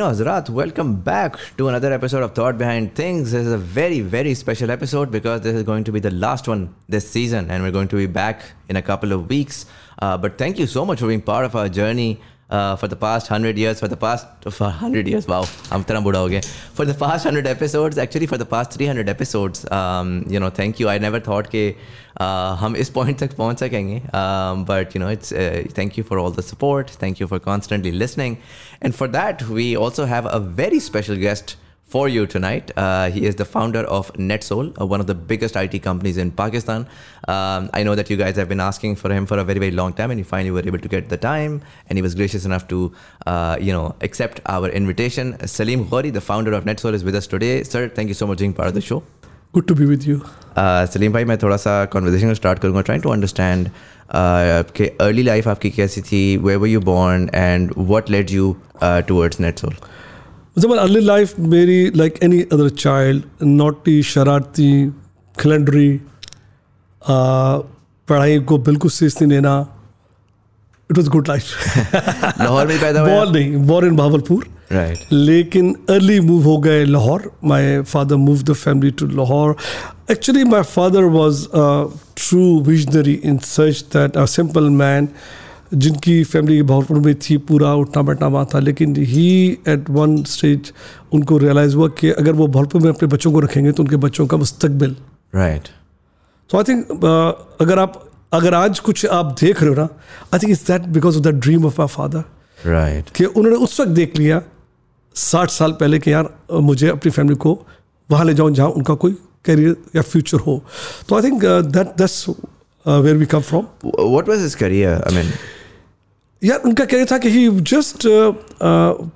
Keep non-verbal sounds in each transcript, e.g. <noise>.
Hazrat, welcome back to another episode of Thought Behind Things. This is a very, very special episode because this is going to be the last one this season and we're going to be back in a couple of weeks. Uh, but thank you so much for being part of our journey for the past hundred years for the past for hundred years wow हम इतना बुरा हो गया. For the past hundred episodes actually for the past three hundred episodes you know thank you I never thought के हम इस point तक पहुँच सकेंगे. But you know it's thank you for all the support thank you for constantly listening and for that we also have a very special guest for you tonight. Uh, he is the founder of NetSol, uh, one of the biggest IT companies in Pakistan. Um, I know that you guys have been asking for him for a very, very long time, and you finally were able to get the time. And he was gracious enough to, uh, you know, accept our invitation. Salim Ghauri, the founder of NetSol, is with us today. Sir, thank you so much for being part of the show. Good to be with you. Salim भाई मैं थोड़ा सा conversation start करूँगा trying to understand कि early life आपकी कैसी थी where were you born and what led you towards NetSol मतलब अर्ली लाइफ मेरी like any other child naughty शरारती खिलंडरी पढ़ाई को बिल्कुल नहीं लेना it was good life Lahore में पैदा हुआ? नहीं बॉर्न इन भावलपुर राइट लेकिन अर्ली मूव हो गए Lahore. My father move the family to Lahore. Actually my father was true visionary in such that a simple man जिनकी फैमिली भावलपुर में थी पूरा उठना बैठना वहाँ था लेकिन ही एट वन स्टेज उनको रियलाइज़ हुआ कि अगर वो भावलपुर में अपने बच्चों को रखेंगे तो उनके बच्चों का मुस्तबिल राइट तो आई थिंक अगर आप अगर आज कुछ आप देख रहे हो ना I think it's that because of the dream of my father right कि उन्होंने उस वक्त देख लिया साठ साल पहले कि यार मुझे अपनी फैमिली को वहाँ ले जाऊँ जहाँ उनका कोई करियर या फ्यूचर हो। तो I think that that's where we come from what was his career I mean यार उनका करियर था कि he just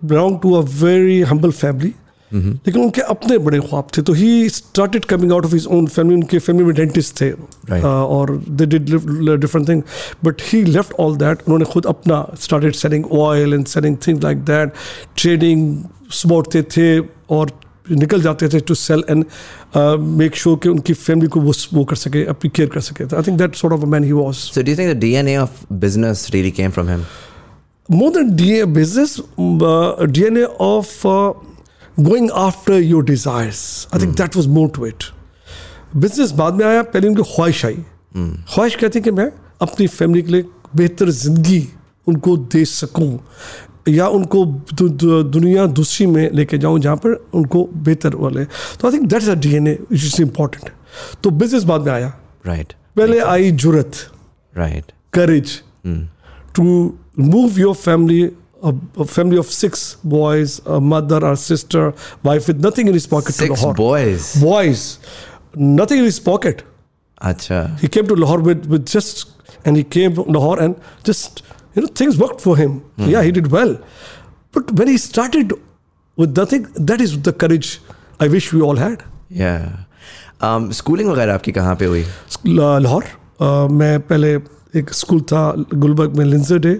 belong to a very humble family लेकिन उनके अपने बड़े ख्वाब थे तो he started coming out of his own family उनके फैमिली में डेंटिस्ट थे Right. uh, और they did different thing but he left all that उन्होंने खुद अपना started selling oil and selling things like that trading स्मोटते थे और निकल जाते थे to sell and make sure कि उनकी फैमिली को वो वो कर सके अपनी केयर कर सके। I think that sort of man he was so do think the DNA of business really came from him more than DNA business DNA of going after your desires I think that was more to it business बाद में आया पहले उनकी ख्वाहिश आई। ख्वाहिश कहती कि मैं अपनी फैमिली के लिए बेहतर ज़िंदगी उनको दे सकूँ। या उनको दु, दु, दुनिया दूसरी में लेके जाऊँ जहाँ पर उनको बेहतर वाले। तो I think that's a D N H is important तो बिज़नेस बाद में आया। राइट पहले आई ज़रूरत right courage to move your family family of six boys mother or sister wife with nothing in is pocket boys boys nothing in is pocket अच्छा he came to Lahore with with just and he came Lahore and just you know, things worked for him. Yeah, he did well. But when he started with nothing, that is the courage I wish we all had. Yeah. Um, schooling वगैरह आपकी कहाँ पे हुई? ला- लाहौर अ, मैं पहले एक school था गुलबर्ग में लिंजर डे अ,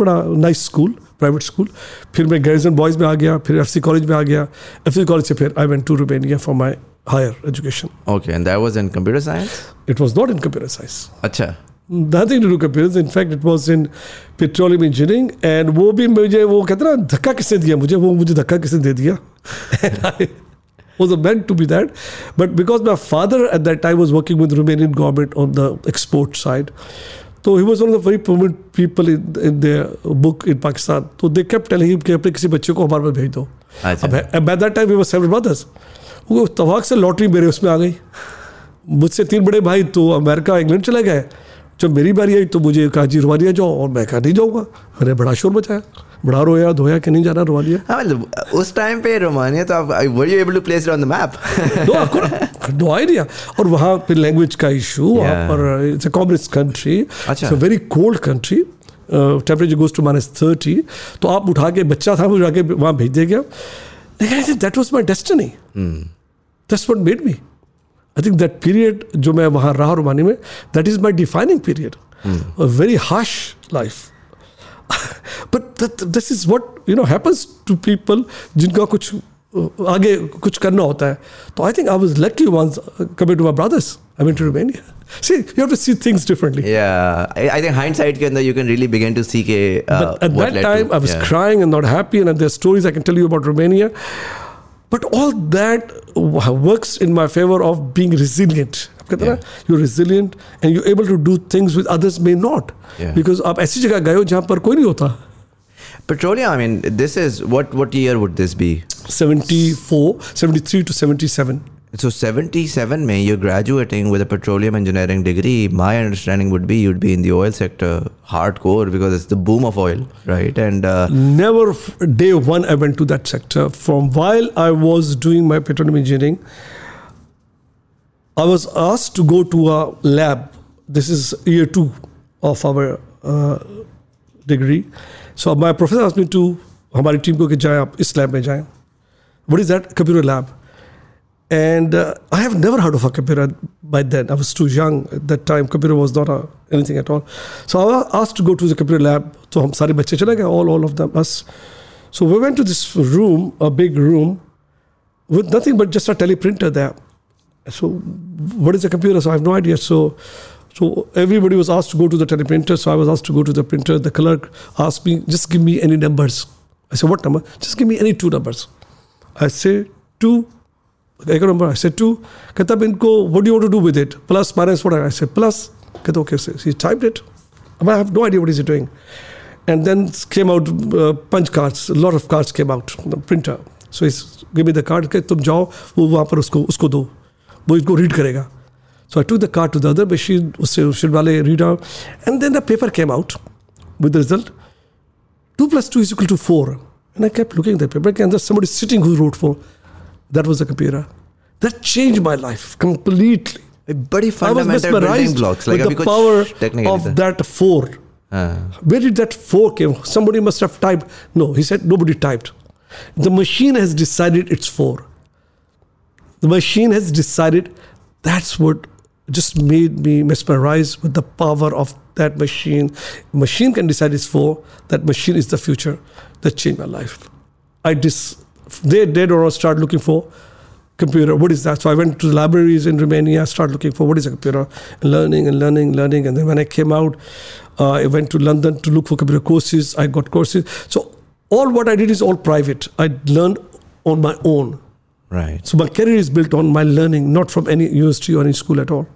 बड़ा नाइस स्कूल प्राइवेट स्कूल फिर मैं गर्ल्स बॉयज़ में आ गया फिर एफ कॉलेज में आ गया एफ कॉलेज से फिर I went to Romania for my higher education Okay, and that was in computer science? It was not in computer science अच्छा. to do computers. In fact, it was in petroleum engineering, and वो भी मुझे वो कहते ना धक्का किसने दिया मुझे वो मुझे धक्का किसने दे दिया was meant to be that but because my father at that time was working with Romanian government on the export side so he was one of the very prominent people in, in their book in Pakistan so they kept telling him कि अपने किसी बच्चे को हमारे पास भेज दो अच्छा. अब by that time we were seven brothers वो तवाक से लॉटरी मेरे उसमें आ गई मुझसे तीन बड़े भाई तो अमेरिका इंग्लैंड चले गए जब मेरी बारी आई तो मुझे कहा जी रुमानिया जाओ। और मैं कहा नहीं जाऊँगा। मैंने बड़ा शोर मचाया। बड़ा रोया धोया कि नहीं जाना रुमानिया हाँ मतलब उस टाइम पे रोमानिया तो आप were you able to place it on the map? No no idea और वहाँ पे लैंग्वेज का इशू वहाँ पर it's a communist country. It's a very cold country temperature goes to minus thirty तो आप उठा के बच्चा था मुझे उठा के वहाँ भेज दिया गया। लेकिन that was my destiny that's what made me I think that period जो मैं वहाँ रहा रोमानी में that is my defining period very harsh life but this is what you know happens to people जिनका कुछ आगे कुछ करना होता है तो I think I was lucky once coming to my brothers I went to Romania See, you have to see things differently. Yeah, I, I think hindsight ke andar you can really begin to see ke, uh, but at what that led time, to, I was yeah. crying and not happy, and there's stories I can tell you about Romania. But all that w- works in my favor of being resilient. आप कहते हैं ना, You're resilient and you're able to do things which others may not. Yeah. Because आप ऐसी जगह गए हो जहाँ पर कोई नहीं होता. Petroleum, I mean, this is what what year would this be? 74, 73 to 77. So 77 May you're graduating with a petroleum engineering degree. My understanding would be you'd be in the oil sector hardcore because it's the boom of oil, right? And uh, Never f- day one I went to that sector. From while I was doing my petroleum engineering, I was asked to go to a lab. This is year two of our uh, degree. So my professor asked me to हमारी team को कि जाएं आप इस lab में जाएं. What is that? Computer lab. and uh, I have never heard of a computer. by then. I was too young at that time. computer was not a, anything at all. So I was asked to go to the computer lab. So I'm sorry, but all, all of them, us. So we went to this room, a big room, with nothing but just a teleprinter there. So what is a computer? So I have no idea. So so everybody was asked to go to the teleprinter. So I was asked to go to the printer. The clerk asked me, just give me any numbers. I said, what number? Just give me any two numbers. I say two एक number I said to कहता अब इनको what you want to do with it plus minus what I said plus कहता okay he typed it I have no idea what is it doing and then came out uh, punch cards a lot of cards came out the printer so he's give me the card कि तुम जाओ वो वहाँ पर उसको उसको दो वो इसको रीड करेगा so I took the card to the other machine उससे machine वाले read out and then the paper came out with the result 2 plus 2 is equal to 4 and I kept looking at the paper and there's somebody sitting who wrote 4 That was a computer. That changed my life completely. बड़ी fundamental mesmerized blocks. Like with the power of that four. Uh. Where did that four came? Somebody must have typed. No, he said nobody typed. The machine has decided it's four. The machine has decided that's what just made me mesmerized with the power of that machine. Machine can decide it's four. That machine is the future. That changed my life. I dis they did or start looking for computer. What is that? So I went to the libraries in Romania, started looking for what is a computer, and learning and learning, learning. And then when I came out, uh, I went to London to look for computer courses. I got courses. So all what I did is all private. I learned on my own. Right. So my career is built on my learning, not from any university or any school at all.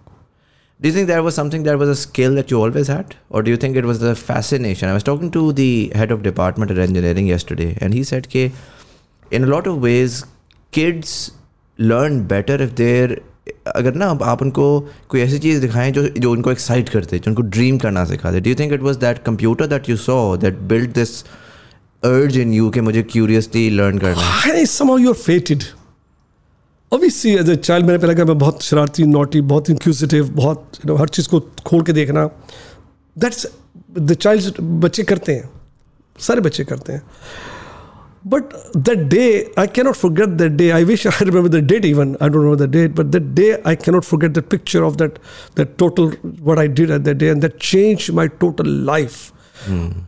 Do you think that was something that was a skill that you always had? Or do you think it was the fascination? I was talking to the head of department at engineering yesterday, and he said, "K, a lot of ways, kids learn better if they're अगर ना आप उनको कोई ऐसी चीज़ दिखाएँ जो जो उनको एक्साइट करते जो उनको ड्रीम करना सिखाते। Do you think it was that computer that you saw that build this urge in you कि मुझे क्यूरियसली लर्न करना है? fated. Obviously, as a child, मैंने पहले कहा मैं बहुत शरारती नोटी बहुत इंक्यूजिटिव बहुत you know, हर चीज़ को खोल के देखना। दैट्स द चाइल्ड बच्चे करते हैं। सारे बच्चे करते हैं। But that day I cannot forget that day I wish <laughs> I remember the date even I don't know the date but that day I cannot forget the picture of that that total what I did at that day and that changed my total life.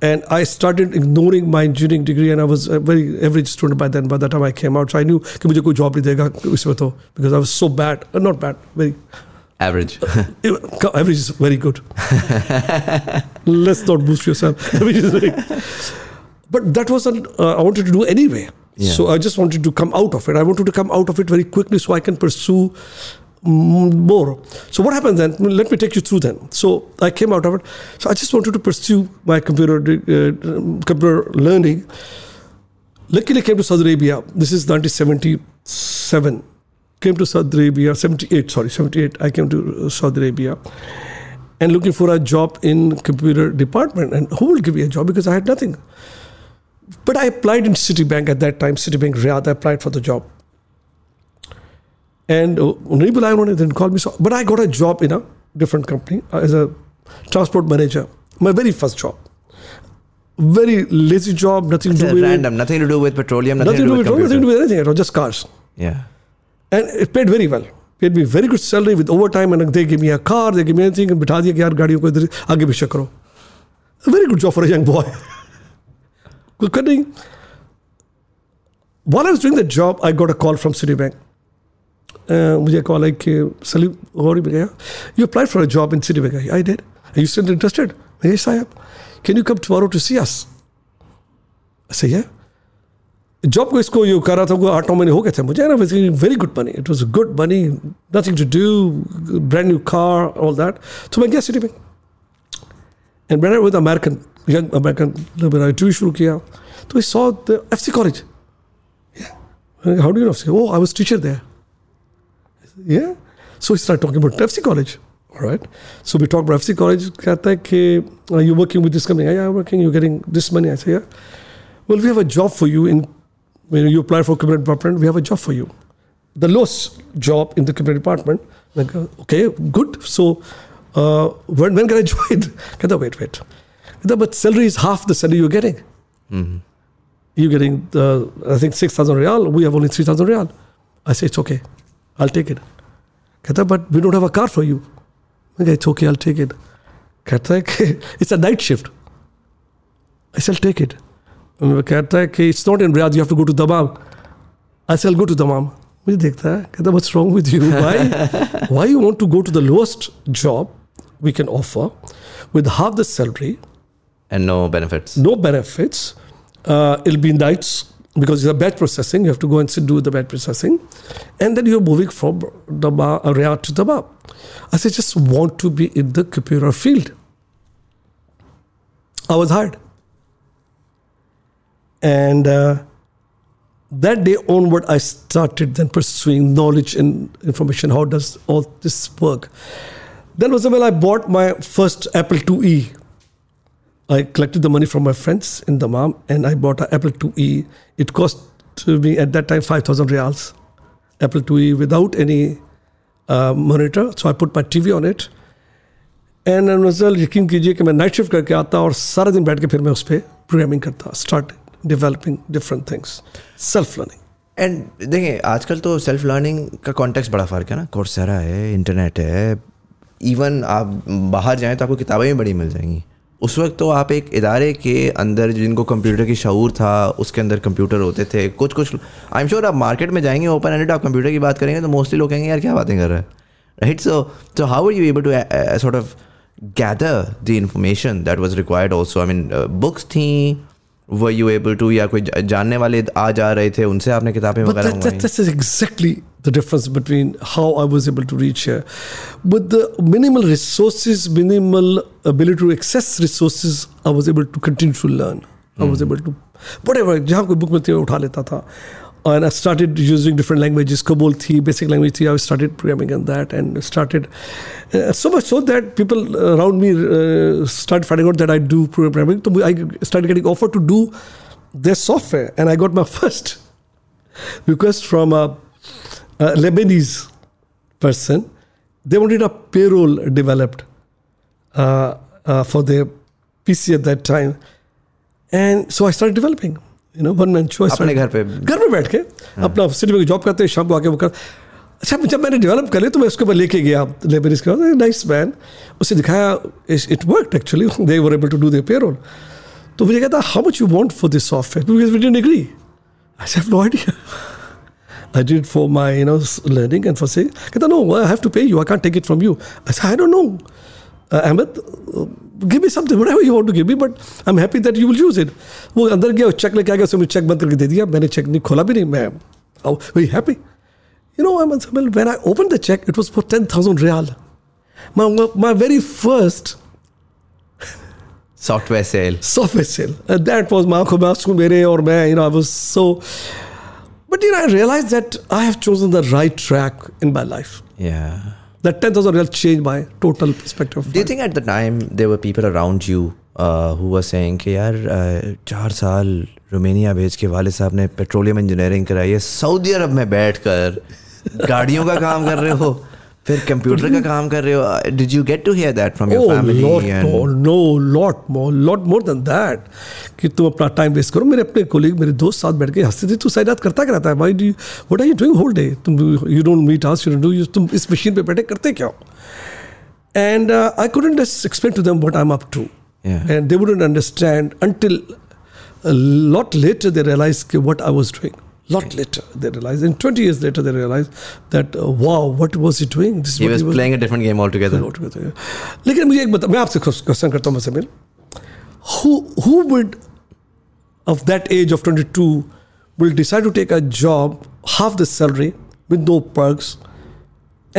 And I started ignoring my engineering degree, and I was a very average student by then. By the time I came out, so I knew कि मुझे कोई job नहीं देगा इसमें तो because I was so bad, uh, not bad, very average <laughs> average is very good. <laughs> Let's not boost yourself. Average is very. But that wasn't uh, I wanted to do anyway. Yeah. So I just wanted to come out of it. I wanted to come out of it very quickly so I can pursue mm, more. So what happened then? Let me take you through then. So I came out of it. So I just wanted to pursue my computer uh, computer learning. Luckily, I came to Saudi Arabia. This is 1977. Came to Saudi Arabia, 78. Sorry, 78. I came to uh, Saudi Arabia and looking for a job in computer department. And who will give me a job because I had nothing. But I applied in Citibank at that time, Citibank Riyadh. I applied for the job. And uh, नहीं बुलाया उन्होंने didn't call me. So, but I got a job in a different company uh, as a transport manager. My very first job. Very lazy job, nothing to do with it. random nothing to do with petroleum nothing, Nothing to do with computer. nothing to do with anything at all, just cars. yeah And it paid very well. Paid me very good salary with overtime and they give me a car, they give me anything and बिठा दिया कि यार गाड़ियों को इधर आगे पीछे करो. A very good job for a young boy. <laughs> कुछ कर नहीं. while I was doing that job, I got a call from Citibank. Uh, मुझे कॉल आई कि सलीम गौरी में गया you apply for a job in city bank I did you still interested yes I M can you come tomorrow to सी अस सही है job को इसको ये कर रहा था वो आठ नौ महीने हो गए थे मुझे ना very good money it was good money nothing to do brand new car all that तो मैं गया city bank and brand with American young American मेरा इंटरव्यू शुरू किया तो I saw the F C college how do you know O I was teacher there yeah. So we started talking about FC College. All right. So we talked about FC College. कहता है कि are you working with this company? Yeah, I'm working. You're getting this money. I say, yeah. Well, we have a job for you in when you apply for community department. We have a job for you. The lowest job in the community department. I go, okay, good. So uh, when, when can I <laughs> join? कहता wait, wait. No, but salary is half the salary you're getting. Mm-hmm. You're getting, I think, 6,000 real. We have only 3,000 real. I say, it's okay. I'll take it. कहता but we don't have a car for you. I it's okay, I'll take it. कहता <laughs> it's a night shift. I said, I'll take it. कहता it's not in Riyadh, you have to go to Dammam. I said, I'll go to Dammam. मुझे what's wrong with you? Why, <laughs> why you want to go to the lowest job we can offer with half the salary and no benefits. no benefits. Uh, it'll be nights because it's a batch processing. You have to go and sit, do the batch processing, and then you're moving from Daba area to Daba. I said, just want to be in the computer field. I was hired, and uh, that day onward, I started then pursuing knowledge and information. How does all this work? Then was the when I bought my first Apple IIe. I collected the money from my friends in Dammam and I bought an Apple IIe. It cost me at that time 5,000 reals. Apple IIe without any uh, monitor. So I put my TV on it. And nasal यकीन कीजिए कि मैं night shift करके आता और सारा दिन बैठ के फिर मैं उस पर प्रोग्रामिंग करता start developing different things self learning and देखिए आजकल तो सेल्फ लर्निंग का कॉन्टेक्स्ट बड़ा फ़र्क है ना कोर्सेरा है इंटरनेट है इवन आप बाहर जाएँ तो आपको किताबें भी बड़ी मिल जाएँगी उस वक्त तो आप एक इदारे के अंदर जिनको कंप्यूटर की शूर था, उसके अंदर कंप्यूटर होते थे। कुछ कुछ आई एम श्योर आप मार्केट में जाएँगे ओपन एंडेड आप कंप्यूटर की बात करेंगे तो मोस्टली लोग कहेंगे, यार, क्या बातें कर रहे हैं? Right so so how are you able to sort of gather the information that was required also I mean books थी were you able to या कोई जानने वाले आ जा रहे थे उनसे आपने किताबें वगैरह that, that's exactly the difference between how I was able to reach here. With the minimal resources, minimal ability to access resources, I was able to continue to learn. I was able to, whatever, जहाँ कोई book मिलती है उठा लेता था. And I started using different languages. COBOL thi, basic language thi. I started programming on that and started uh, so much so that people around me uh, started finding out that I do programming. So I started getting offered to do their software, and I got my <laughs> first request from a, a Lebanese person. They wanted a payroll developed uh, uh, for their PC at that time, and so I started developing. Know, one man show. I अपने घर पे। घर में बैठ के अपना city में job करते हैं शाम को आके वो कर अच्छा जब मैंने डेवलप कर लिया तो मैं उसके ऊपर लेके गया। लेबरिस के नाइस मैन उसे दिखाया it work actually they were able to do they payroll तो मुझे कहता how much you want for this software because we didn't agree I have no idea I did it for my, you know, s- learning and for saying, कहता no, I have to pay you. I can't take it from you. I said, I don't know, uh, Ahmed, uh, give me something, whatever you want to give me, but I'm happy that you will use it. वो अंदर गया check लेके आ गया उसने मुझे check बंद करके दे दिया मैंने चेक नहीं खोला भी नहीं मैं very happy you know Ahmed Samil, when I opened the check it was for 10,000 real my, my very first software cell software sale. And that was my आंखों में आंसू मेरे और मैं you know I was so but you know I realized that I have chosen the right track in my life. या That 10,000 real changed my total perspective. Do you think at the time there were people around you uh, who were saying कि यार uh, चार साल Romania भेज के वाले साहब ने पेट्रोलियम इंजीनियरिंग कराई है सऊदी अरब में बैठ कर गाड़ियों का काम कर रहे हो फिर कंप्यूटर का काम कर रहे हो did you get to hear that from your family and no lot more lot more than that कि तुम अपना टाइम वेस्ट करो। मेरे अपने कोलीग मेरे दोस्त साथ बैठ के हँसते थे तू सारी करता क्या रहता है why do what are you doing whole day तुम you don't meet us you do तुम इस मशीन पे बैठे करते क्या? And I couldn't explain to them what I am up to and they wouldn't understand until lot later they realise के what I was doing lot later they realized and 20 years later they realized that uh, wow what was he doing this is He what was playing a different game altogether. altogether. लेकिन मुझे एक बता मैं आपसे question करता हूँ मुसमिल who who would of that age of 22 will decide to take a job half the salary with no perks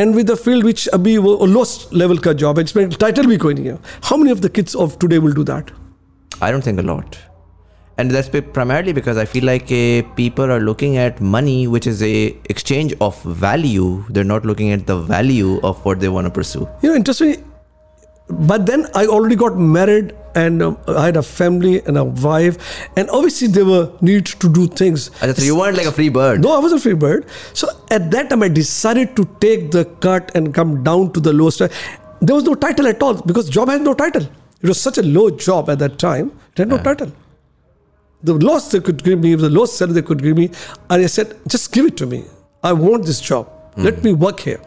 and with a field which अभी वो lowest level का job है जिसमें title भी कोई नहीं है how many of the kids of today will do that I don't think a lot. And that's primarily because I feel like uh, people are looking at money, which is a exchange of value. They're not looking at the value of what they want to pursue. You know, interesting. But then I already got married and um, I had a family and a wife, and obviously there were needs to do things. Achha, So you weren't like a free bird. No, I was a free bird. So at that time, I decided to take the cut and come down to the lowest. There was no title at all because job had no title. It was such a low job at that time. It had no title The lowest they could give me, the lowest salary they could give me, and I said, just give it to me. I want this job. Let me work here.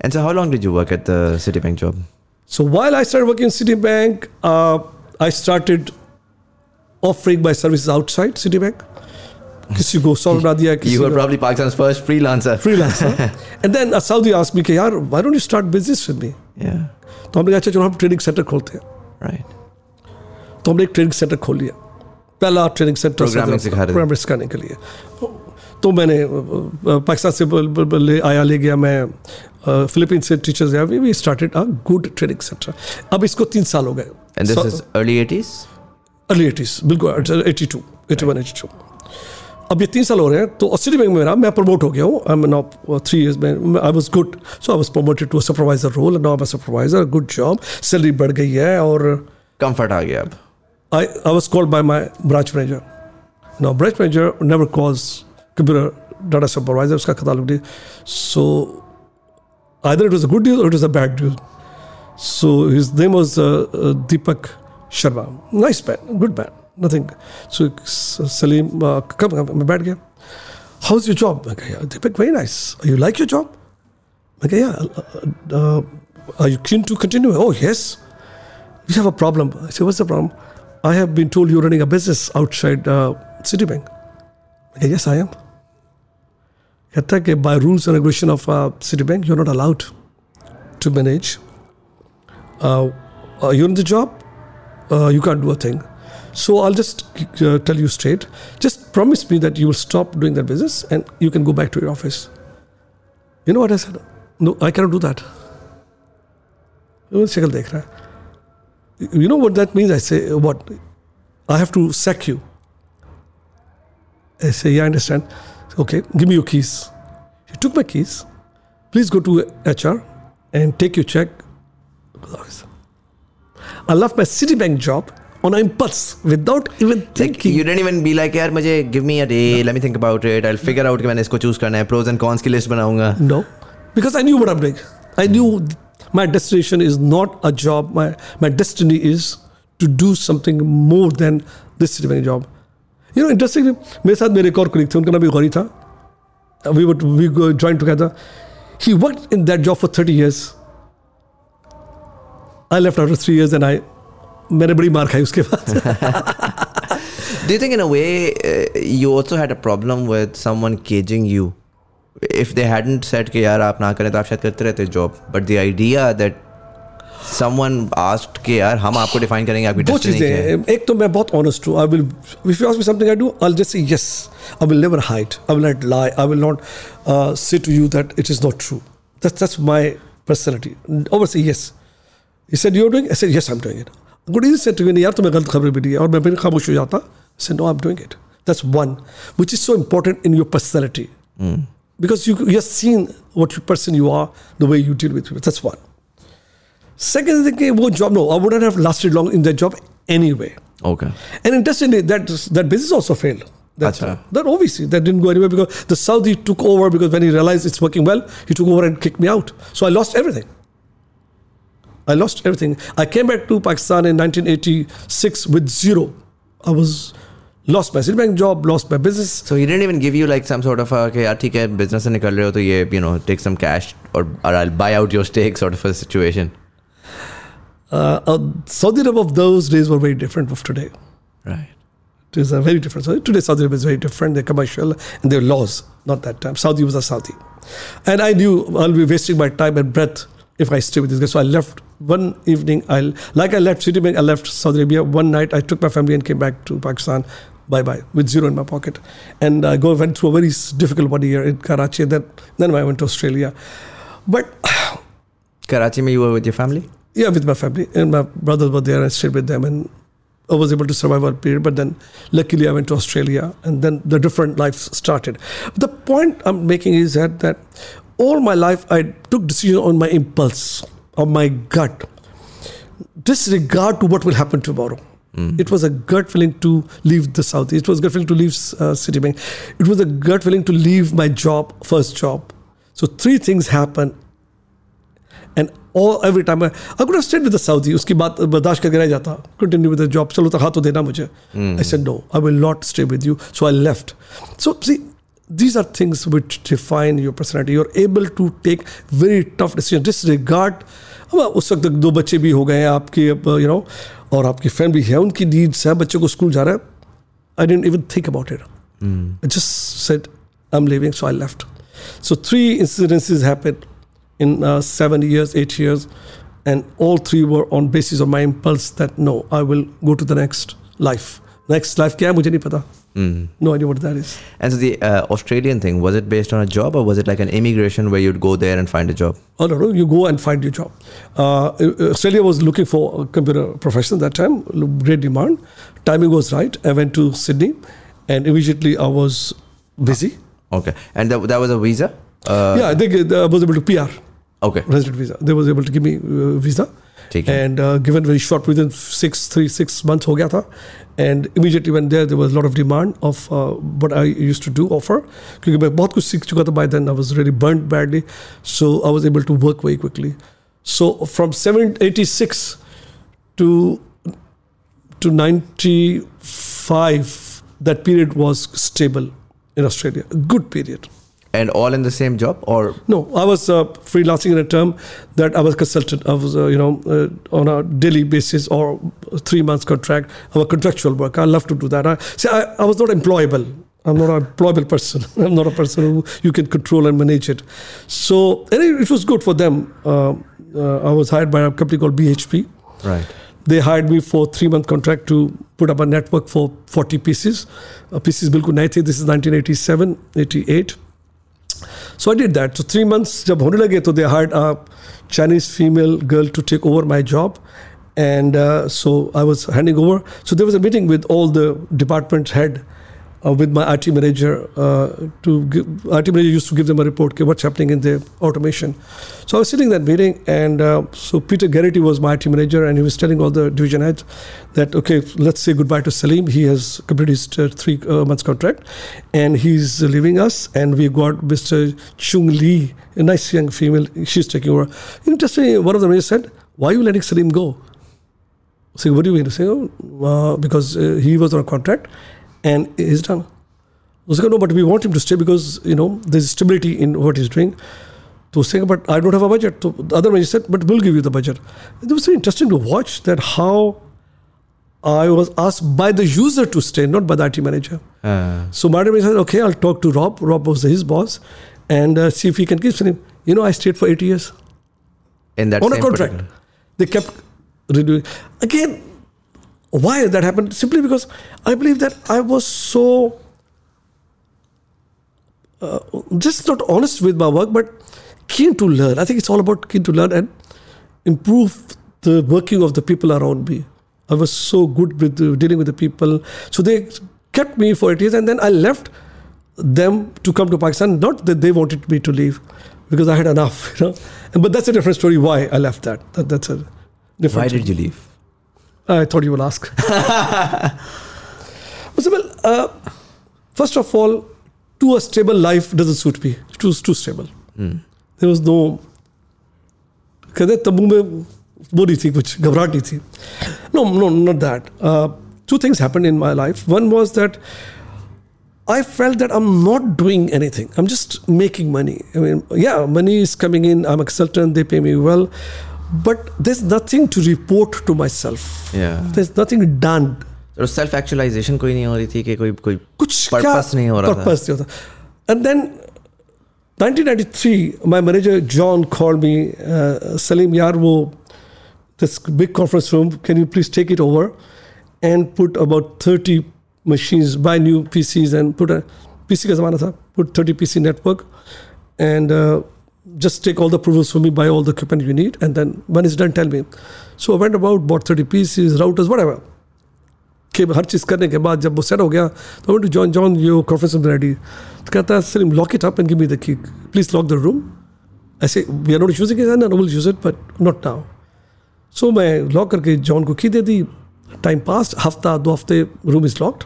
And so, how long did you work at the Citibank job? So while I started working in Citibank, uh, I started offering my services outside Citibank. किसी को सौ बना दिया किसी You were को probably Pakistan's first freelancer. freelancer. and then a Saudi asked me कि यार why don't you start business with me? Yeah, तो हमने कहा अच्छा चलो हम ट्रेनिंग सेंटर खोलते हैं right. तो हमने एक ट्रेनिंग सेंटर खोल लिया। पहला ट्रेनिंग सेंटर प्रोग्रामिंग सिखाने के लिए। तो मैंने पाकिस्तान से ले आया ले गया मैं फिलीपीन से टीचर्स आया we started a good training centre अब इसको तीन साल हो गए। Early 80s? अर्ली एटीज बिल्कुल eighty two eighty one eighty two अब ये तीन साल हो रहे हैं तो सिटी बैंक में मेरा मैं प्रमोट हो गया हूँ। I am now three years में I was good so I was promoted to supervisor role now I supervisor good job salary बढ़ गई है और Comfort आ गया अब. I, I was called by my branch manager. Now, branch manager never calls computer data supervisor, uska khata. So, either it was a good deal or it was a bad deal. So, his name was uh, uh Deepak Sharma. Nice man, good man, nothing. So, Salim, uh, come, come, I'm bad guy. How's your job? Okay, yeah, Deepak, very nice. You like your job? Okay, yeah. Uh, uh, are you keen to continue? Oh, yes. We have a problem. I said, what's the problem? I have been told you're running a business outside uh, Citibank. I said, yes, I am. कहता है कि by rules and regulation of uh, Citibank, you're not allowed to manage. Uh, uh, you're in the job, uh, you can't do a thing. So I'll just uh, tell you straight. Just promise me that you will stop doing that business and you can go back to your office. You know what I said? No, I cannot do that. वो शक्ल देख रहा है you know what that means? I say, what? I have to sack you. I say, yeah, I understand. Okay, give me your keys. He took my keys. Please go to HR and take your check. I left my Citibank job on impulse without even Like thinking. you didn't even be like यार मुझे give me a day let me think about it I'll figure out कि मैंने इसको choose करना है pros and cons की list बनाऊंगा No, because I knew what I'm doing. I knew my destination is not a job. My my destiny is to do something more than this Citibank job. You know, interestingly, मेरे साथ मेरे एक और colleague थे उनका नाम भी गौरी था. We would we go join together. He worked in that job for 30 years. I left after three years and I मैंने बड़ी मार खाई उसके बाद <laughs> Do you think in a way uh, you also had a problem with someone caging you? If they hadn't set कि यार आप ना करें तो आप शायद करते रहते job but the idea that someone asked कि यार हम आपको define करेंगे आपकी दो चीज़ें एक तो मैं बहुत ऑनेस्ट हूँ। I will if you ask me something I do I just say yes I will never hide I will not lie I will not say to you that it is not true that's that's my personality over say yes he said you are doing I said yes I am doing it good is said to me यार तुम्हें गलत खबर मिली है। और मैं फिर खामोश हो जाता। Say no I am doing it that's one which is so important in your personality because you you have seen what person you are, the way you deal with people. That's one. Second thing, वो job no, I wouldn't have lasted long in that job anyway. Okay. And interestingly, that that business also failed. That obviously that didn't go anywhere because the Saudi took over because when he realized it's working well, he took over and kicked me out. So I lost everything. I lost everything. I came back to Pakistan in 1986 with zero. I was lost my Citibank job, lost my business. So he didn't even give you like some sort of a okay, theek hai, business se nikal rahe ho, to ye, you know, take some cash or, or I'll buy out your stake sort of a situation. Uh, uh, Saudi Arabia of those days were very different of today. Right. It is a very different. So today Saudi Arabia is very different. Their commercial and their laws. Not that time. Saudi was a Saudi, and I knew I'll be wasting my time and breath if I stay with this guy. So I left one evening. I like I left Citibank. I left Saudi Arabia one night. I took my family and came back to Pakistan Bye bye with zero in my pocket, and I go went through a very difficult one year in Karachi. And then then I went to Australia, but <sighs> Karachi, me, you were with your family? Yeah, with my family. And my brothers were there. I stayed with them and I was able to survive a period. But then luckily I went to Australia and then the different lives started. The point I'm making is that, that all my life I took decision on my impulse, on my gut, disregard to what will happen tomorrow. Mm. It was a gut feeling to leave the South. It was a gut feeling to leave uh, Citibank. It was a gut feeling to leave my job, first job. So three things happened and all every time I, I could have stayed with the Saudi उसकी बात बर्दाश्त करके रह जाता continue with the job चलो तो हाथ तो देना मुझे I said no I will not stay with you so I left so see these are things which define your personality you're able to take very tough decisions disregard उस वक्त दो बच्चे भी हो गए हैं आपके यू नो और आपकी फैमिली है उनकी नीड्स है बच्चों को स्कूल जा रहा है। I didn't even think about it I just said I am leaving so I left so three incidences happen in seven years eight years and all three were on basis of my impulse that no I will go to the next life Next life, nahi pata. Mm. No idea what that is. And so the uh, Australian thing was it based on a job or was it like an immigration where you'd go there and find a job? Oh no, no, you go and find your job. Uh, Australia was looking for a computer professional that time, great demand. Timing was right. I went to Sydney, and immediately I was busy. Okay, and that, that was a visa. Uh, yeah, I think I was able to PR. Okay. Resident visa. They was able to give me uh, visa. And uh, given very short within six, three, six months ho gaya tha. And immediately when there, there was a lot of demand of uh, what I used to do, offer. Because मैं बहुत कुछ सीख चुका था by then. I was really burnt badly. So I was able to work very quickly. So from 786 to to 95, that period was stable in Australia. A good period and all in the same job or? No i was uh, freelancing in a term that i was consultant. I was uh, you know uh, on a daily basis or three months contract i'm a contractual work. I love to do that. I see I, I was not employable. I'm not an employable person. <laughs> I'm not a person who you can control and manage it. So it was good for them. Uh, uh, i was hired by a company called bhp right. They hired me for three month contract to put up a network for 40 PCs. Uh, PCs bilkul nahi this is 1987 88 so I did that. So three months जब होने लगे तो they hired a Chinese female girl to take over my job. And uh, so I was handing over. So there was a meeting with all the department head uh, with my IT manager uh, to give, IT manager used to give them a report, okay, what's happening in the automation. So I was sitting in that meeting, and uh, so Peter Garrity was my IT manager, and he was telling all the division heads that okay, let's say goodbye to Salim. He has completed his uh, three uh, months contract, and he's leaving us. And we got Mr. Chung Lee, a nice young female. She's taking over. Interesting. One of the managers said, "Why are you letting Salim go?" So what do you mean? Say, oh, uh, because he was on a contract and he's done. Was like, no, but we want him to stay because you know there's stability in what he's doing. So saying, but I don't have a budget. So the other manager said, but we'll give you the budget. It was very interesting to watch that how I was asked by the user to stay, not by the IT manager. Uh. So my manager said, okay, I'll talk to Rob. Rob was his boss, and uh, see if he can keep him. You know, I stayed for eight years. In that on a contract, particular. they kept renewing. Again, why that happened? Simply because I believe that I was so uh, just not honest with my work, but keen to learn. I think it's all about keen to learn and improve the working of the people around me. I was so good with uh, dealing with the people. So they kept me for eight years and then I left them to come to Pakistan. Not that they wanted me to leave because I had enough, <laughs> you know. But that's a different story why I left that. that that's a different Why did you leave? I thought you would ask. well, <laughs> uh, first of all, to a stable life doesn't suit me. It was too stable. Mm. There was no. कहते तंबू में वो नहीं थी कुछ घबराहट नहीं थी no no not that two things happened in my life. One was that I felt that I'm not doing anything. I'm just making money. I mean, yeah, money is coming in. I'm a consultant. They pay me well but there's nothing to report to myself. Yeah. There's nothing done. तो self actualisation कोई नहीं हो रही थी कि कोई कोई कुछ पर्पस नहीं हो रहा था पर्पस नहीं होता and then 1993 my manager John called me uh, Salim yaar wo this big conference room can you please take it over and put about 30 machines buy new PCs and put a PC का ज़माना था put 30 PC network and uh, just take all the approvals for me, buy all the equipment you need, and then when it's done, tell me. So I went about, bought 30 PCs, routers, whatever. के हर चीज़ करने के बाद जब वो set हो गया तो want to join John you conference ready तो कहता है Salim lock it up and give me the key please lock the room ऐसे we are not using it will use it but not now so मैं lock करके John को key दे दी time pass हफ्ता दो हफ्ते room is locked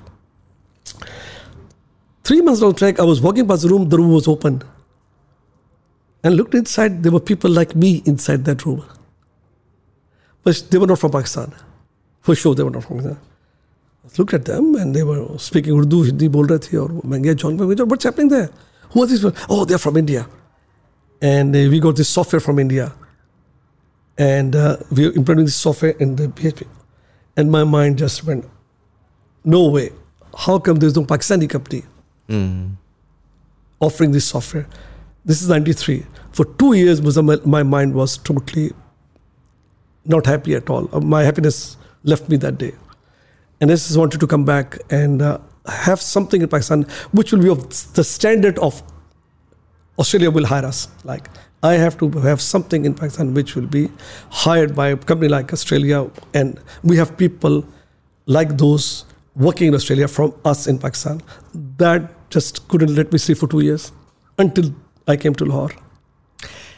three months on track I was walking past room the room was open and looked inside, there were people like me inside that room. But they were not from Pakistan. For sure, they were not from Pakistan. I looked at them and they were speaking Urdu, Hindi, bol or Mangai John What's happening there? Who are these people? Oh, they're from India. And uh, we got this software from India. And uh, we are implementing this software in the BHP. And my mind just went, no way. How come there's no Pakistani company mm. offering this software? This is 93. For two years, my, mind was totally not happy at all. Uh, My happiness left me that day. And I just wanted to come back and uh, have something in Pakistan which will be of the standard of Australia will hire us. Like I have to have something in Pakistan which will be hired by a company like Australia, and we have people like those working in Australia from us in Pakistan. That just couldn't let me sleep for two years until I came to Lahore.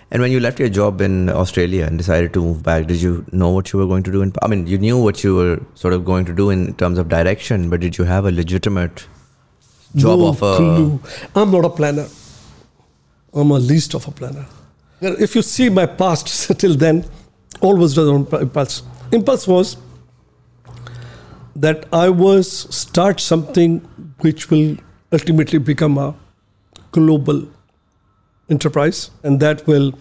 And when you left your job in Australia and decided to move back, did you know what you were going to do? In, I mean, you knew what you were sort of going to do in terms of direction, but did you have a legitimate job no offer? clue. I'm not a planner. I'm a least of a planner. If you see my past <laughs> till then, all was on impulse. Impulse was that I was start something which will ultimately become a global enterprise and that will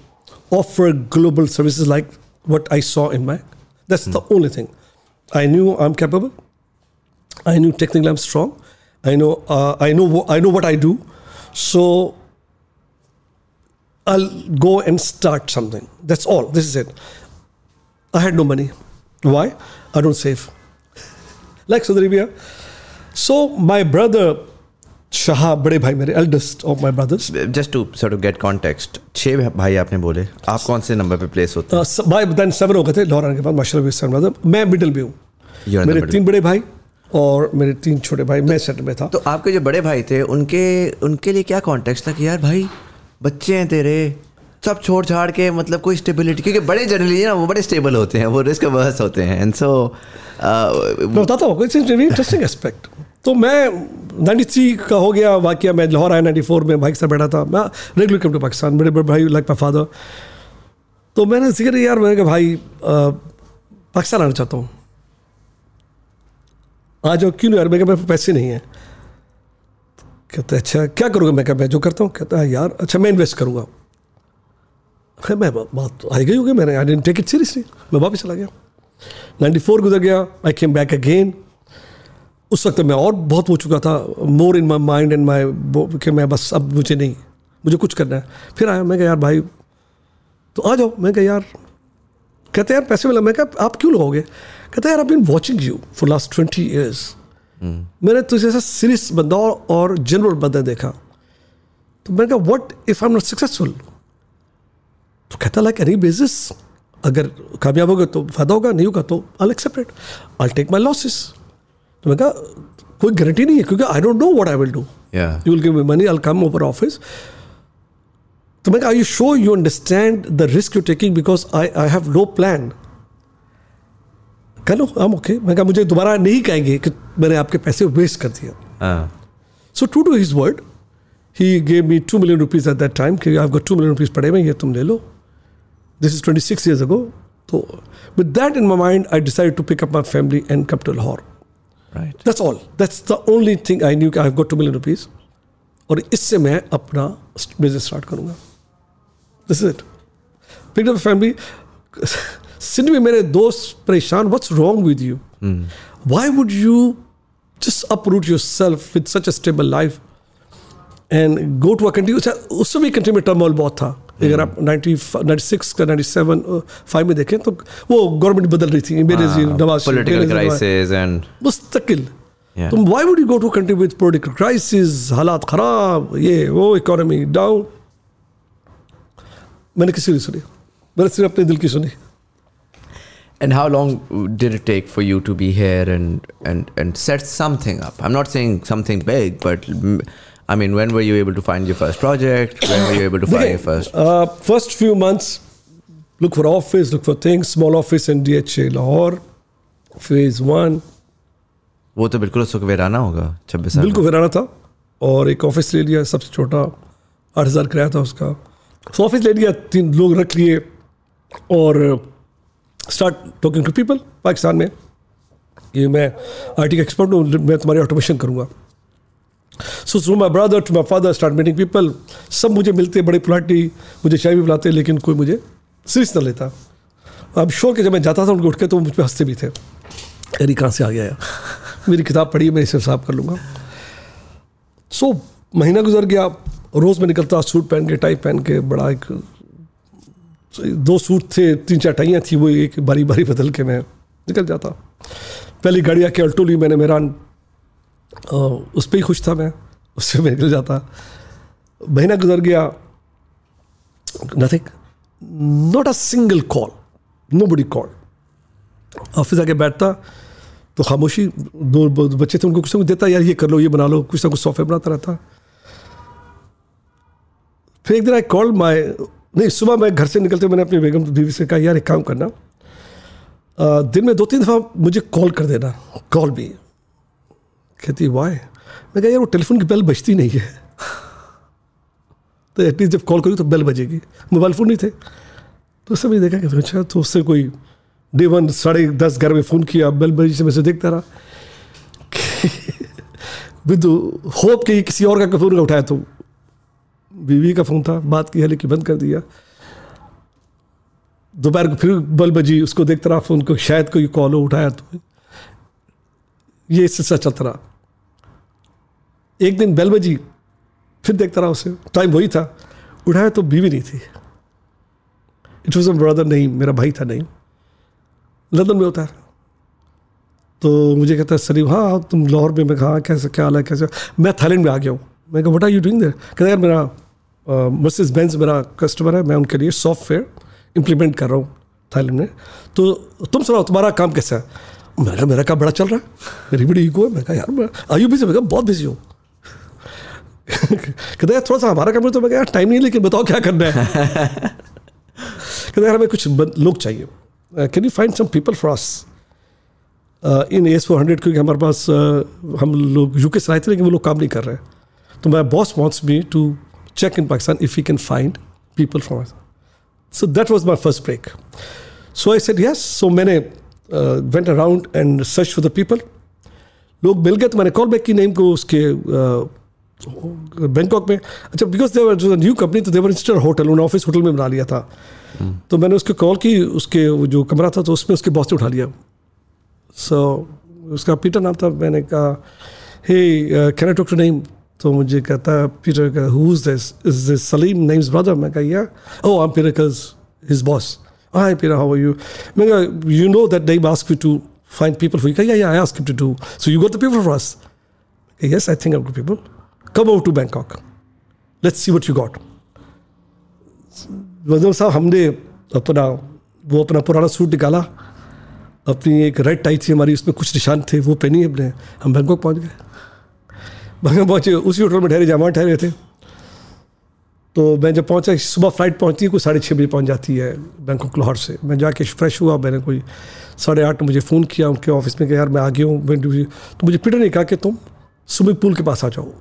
offer global services like what I saw in Mac. That's the only thing. I knew I'm capable. I knew technically I'm strong. I know uh, I know I know what I do. So I'll go and start something. That's all. This is it. I had no money. Why? I don't save. Like Saudi Arabia. So my brother Shah, बड़े भाई मेरे eldest of my brothers. Just to sort of get context, छह भाई आपने बोले आप कौन से नंबर पे प्लेस होते हैं? Uh, भाई then seven हो गए थे लाहौर के बाद भी seven brother. मैं मिडिल में हूँ। मेरे तीन बड़े भाई और मेरे तीन छोटे भाई मैं सेट में था। तो आपके जो बड़े भाई थे उनके उनके लिए क्या कॉन्टेक्स्ट था कि यार भाई बच्चे हैं तेरे सब छोड़ छाड़ के मतलब कोई स्टेबिलिटी क्योंकि बड़े जनरली ना वो बड़े स्टेबल होते हैं वो रिस्क अवर्स होते हैं एंड सो बताता हूँ इंटरेस्टिंग एस्पेक्ट तो मैं 93 का हो गया वाक्य मैं लाहौर आया 94 में, भाई के साथ बैठा था। मैं रेगुलर कम टू पाकिस्तान मेरे बड़े भाई लाइक माई फादर तो मैंने ज़िक्र यार, मैंने कहा, भाई पाकिस्तान आना चाहता हूँ। आ जाओ, क्यों नहीं यार? मैं कहा, मेरे पास नहीं है। कहते अच्छा क्या करूँगा? मैं क्या मैं जो करता हूँ। कहता, है यार अच्छा मैं इन्वेस्ट करूँगा। खैर मैं बात आई गई होगी, मैंने I didn't take it seriously मैं वापस चला गया। 94 गुजर गया आई केम बैक अगेन उस वक्त मैं और बहुत हो चुका था more in my mind and my कि मैं बस अब मुझे नहीं मुझे कुछ करना है। फिर आया मैं कहा यार भाई तो आ जाओ। मैं कहा यार कहते यार पैसे मिला। मैं कहा आप क्यों लोगे? कहते यार I been watching you for last twenty years मैंने तुझे ऐसा सीरियस बंदा और, जनरल बंदा देखा। तो मैंने कहा what if I am not successful तो कहता लाइक एनी बिज़नेस अगर कामयाब होगा तो फ़ायदा होगा नहीं होगा तो I accept I take my losses तो मैं कहा कोई गारंटी नहीं है क्योंकि I don't know what I will do you will give me money I come over office तो मैं I you show you understand the risk you taking because I I have no plan कह लो हम okay मैं कहा मुझे दोबारा नहीं कहेंगे कि मैंने आपके पैसे वेस्ट कर दिया so to to his word he gave me two million rupees at that time क्योंकि आपको टू मिलियन रुपीज़ पड़े हुए ये तुम ले लो। This is twenty six years ago तो with that in my mind I decide to pick up my family and come to Lahore right That's all. That's the only thing I knew. I've got two million rupees. और इससे मैं अपना business start करूंगा this is it pick up family Sindh में मेरे दोस्त परेशान what's wrong with you why would you just uproot yourself with such a stable life Go to a country अच्छा, उस समय कंट्री में टर्मोल बहुत था। अगर आप 90 96 का 97 फाइव में देखें तो वो गवर्नमेंट बदल रही थी मेरे नवाज़ बेनजीर नवाज- मुस्तकिल. तुम why would you go to country with political crisis हालात खराब ये वो इकोनॉमी डाउन मैंने किसी नहीं सुनी? मैंने सिर्फ़ अपने दिल की सुनी। And how long did it take for you to be here and and and set something up? I'm not saying something big, but I mean, when were you able to find your first project? When were you able to find okay. your first? uh, first few months look for office look for things small office in DHA Lahore phase one वो तो बिल्कुल उस वक्त Verona होगा छब्बीस साल बिल्कुल फिराना था और एक ऑफ़िस ले लिया सबसे छोटा आठ हज़ार किराया था उसका सो ऑफ़िस ले लिया तीन लोग रख लिए और start talking to people Pakistan में कि मैं आई टी का एक्सपर्ट हूँ मैं तुम्हारी ऑटोमेशन करूँगा so to my brother to my father start meeting people सब मुझे मिलते बड़े पुलाटी मुझे चाय भी बुलाते लेकिन कोई मुझे सीरियस ना लेता अब शो के जब मैं जाता था उनको उठ के तो मुझ पर हँसते भी थे अरे कहाँ से आ गया मेरी किताब पढ़ी मैं इसे साफ़ कर लूँगा सो so, महीना गुजर गया रोज़ मैं निकलता सूट पहन के टाई पहन के बड़ा एक दो सूट थे तीन चार टाइयाँ थी वो एक बारी बारी बदल के मैं निकल जाता पहली गाड़ी आके अल्टो ली मैंने मेरा उस पर ही खुश था मैं, उससे मैं निकल जाता महीना गुजर गया nothing not a single call nobody call office आके बैठता तो खामोशी, दो बच्चे थे, उनको कुछ ना कुछ देता, यार ये कर लो, ये बना लो। कुछ ना कुछ सॉफ्टवेयर बनाता रहता। फिर एक दिन आई कॉल माई नहीं, सुबह मैं घर से निकलते मैंने अपनी बेगम बीवी से कहा, यार एक काम करना दिन में दो तीन दफ़ा मुझे कॉल कर देना कॉल भी कहती वाई मैं कहा, यार, वो टेलीफोन की बेल बजती नहीं है। तो एटलीस्ट जब कॉल करूँ तो बेल बजेगी। मोबाइल फ़ोन नहीं थे। तो उससे मैंने देखा कि अच्छा तो उससे कोई डे वन साढ़े दस, ग्यारह में फ़ोन किया, बेल बजी से मैं से देखता रहा। <laughs> विद होप कि किसी और का फ़ोन उठाया तो बीवी का फ़ोन था, बात की है लेकिन बंद कर दिया। दोपहर को फिर बल बजी, उसको देखता रहा, फ़ोन को शायद कोई कॉल हो, उठाया तो। ये सिलसिला चलता रहा। एक दिन बेल बजी फिर देखता रहा उसे। टाइम वही था। उठाया तो बीवी नहीं थी। इट वॉज़ ब्रदर नहीं मेरा भाई था नहीं। लंदन में होता है तो मुझे कहता है हाँ हाँ, तुम लाहौर में मैं कहा "हाँ, कैसे क्या हाल है कैसे? मैं थाईलैंड में आ गया हूँ। मैं कहा what are you doing there कहता यार मेरा मर्सिस बेंस मेरा कस्टमर है मैं उनके लिए सॉफ्टवेयर इम्प्लीमेंट कर रहा हूँ थाईलैंड में। तो तुम सुनाओ तुम्हारा काम कैसा है? मैं कहा मेरा काम बड़ा चल रहा है। मेरी बड़ी ईगो है। मैं कहा यार मैं आयु बिज़ी मैं कहा बहुत बिज़ी हूँ। कहता यार थोड़ा सा हमारा काम है तो मैं यार टाइम नहीं लेकिन बताओ क्या करना है। <laughs> कहते यार हमें कुछ लोग चाहिए। Can you find some people for us in S four hundred क्योंकि हमारे पास uh, हम लोग यूके से आए थे लेकिन वो लोग काम नहीं कर रहे हैं। तो my boss wants me to check in Pakistan if you can find people from so that was my first break so I said yes so मैंने went around and search for the people लोग मिल गए तो मैंने call back की name को उसके Bangkok में अच्छा बिकॉज़ देवर जो न्यू कंपनी तो they were in star hotel उन्होंने ऑफ़िस होटल में बना लिया था। तो मैंने उसको कॉल की उसके जो कमरा था तो उसमें उसके बॉस ने उठा लिया। सो उसका पीटर नाम था मैंने कहा hey can I talk to name तो मुझे कहता है पीटर का who is this is this Salim names brother मैं कहा yeah oh I am cause his boss hi Peter how are you मैं कहा you know that name ask you to people for you. Yeah, yeah, I asked him to do. So you got the people for us? Yes, I think I've got people. Come over to Bangkok. Let's see what you got. वजम साहब, हमने अपना, वो अपना पुराना suit निकाला। अपनी एक रेड टाई थी हमारी, उसमें कुछ निशान थे, वो पहनी हमने। हम बैंकॉक पहुँच गए। बैंकॉक पहुँचे, उसी होटल में ठहरे जहाँ ठहरे थे। तो मैं जब पहुँचा, सुबह फ़्लाइट पहुँचती है, कोई साढ़े छः बजे पहुँच जाती है बैंकॉक लाहौर से। मैं जाके फ्रेश हुआ, मैंने कोई साढ़े आठ मुझे फ़ोन किया, उनके ऑफ़िस में कि यार, मैं आ गया हूँ तो मुझे पीटर ने कहा कि, तुम स्विमिंग पूल के पास आ जाओ।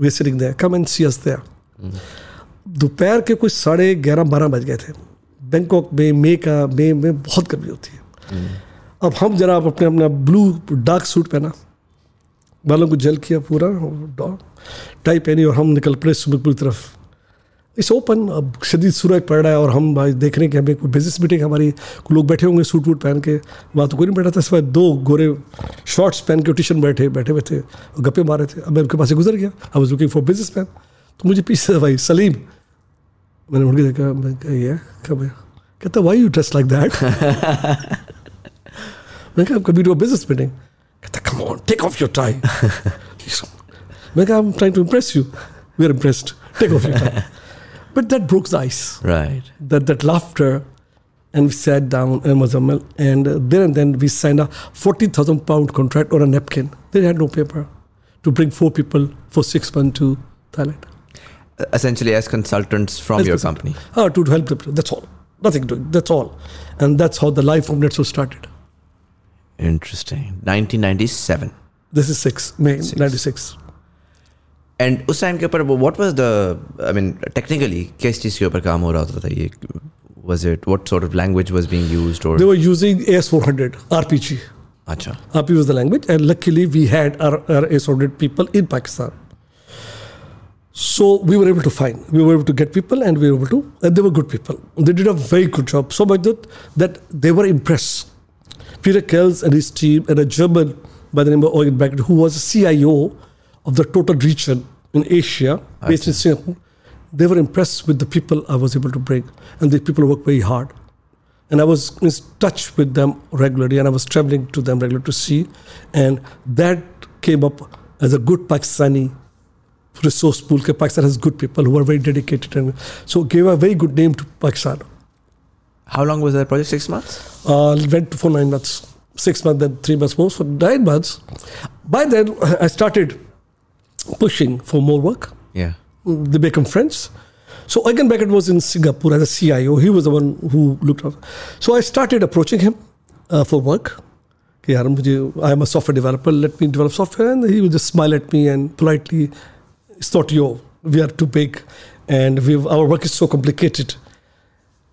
We sitting there come and see us there दोपहर के कुछ साढ़े ग्यारह, बारह बज गए थे। बैंकॉक में मे का मे में बहुत गर्मी होती है। अब हम जरा अपने, अपना ब्लू डार्क सूट पहना। बालों को जल किया पूरा टाई पहनी और हम निकल पड़े स्विमिंग पूल की तरफ़। इट्स ओपन अब शदीद सूरज पड़ रहा है और हम भाई देख रहे हैं कि हमें कोई बिज़नेस मीटिंग हमारी लोग बैठे होंगे सूट वूट पहन के। वहाँ तो कोई नहीं बैठा था इस सिवाय दो गोरे शॉर्ट्स पहन के ट्यूशन बैठे बैठे हुए थे और गप्पे मारे थे। अब मैं उनके पास से गुजर गया। I was looking for business man तो मुझे पीछे भाई सलीम मैंने मुड़ के देखा मैं कहा ये कब कहता why you dress like that मैं कहा कभी टू बिज़नेस मीटिंग कहता come on take off your tie मैं कहा I am trying to impress you we are impressed take off your tie But that broke the ice. Right. That that laughter, and we sat down in Mozammel, and uh, there and then we signed a forty thousand pound contract or a napkin. They had no paper to bring four people for six months to Thailand. Essentially, as consultants from As your company. Ah, to, help them. That's all. Nothing doing. That's all. And that's how the life of NetSol started. Interesting. 1997. This is six May Six. ninety six. And उस time के ऊपर what was the I mean technically किस चीज़ के ऊपर काम हो रहा होता था ये was it what sort of language was being used They और were using AS four hundred RPG. अच्छा RP was the language, and luckily we had our, our AS400 people in Pakistan. So we were able to find, we were able to get people, and we were able to, and they were good people. They did a very good job, so much that, that they were impressed. Peter Kells and his team, and a German by the name of Eugen Beckett, who was a CIO of the total region in Asia, based in Singapore, they were impressed with the people I was able to bring, and the people worked very hard and I was in touch with them regularly, and I was traveling to them regularly to see, and that came up as a good Pakistani resource pool. Pakistan has good people who are very dedicated, and so gave a very good name to Pakistan. How long was that project? Six months? Uh, went for nine months, six months, then three months more. For nine months, by then I started pushing for more work. Yeah. They become friends. So Eugen Beckett was in Singapore as a CIO. He was the one who looked up. So I started approaching him uh, for work. I am a software developer. Let me develop software. And he would just smile at me and politely, it's not you. We are too big and our work is so complicated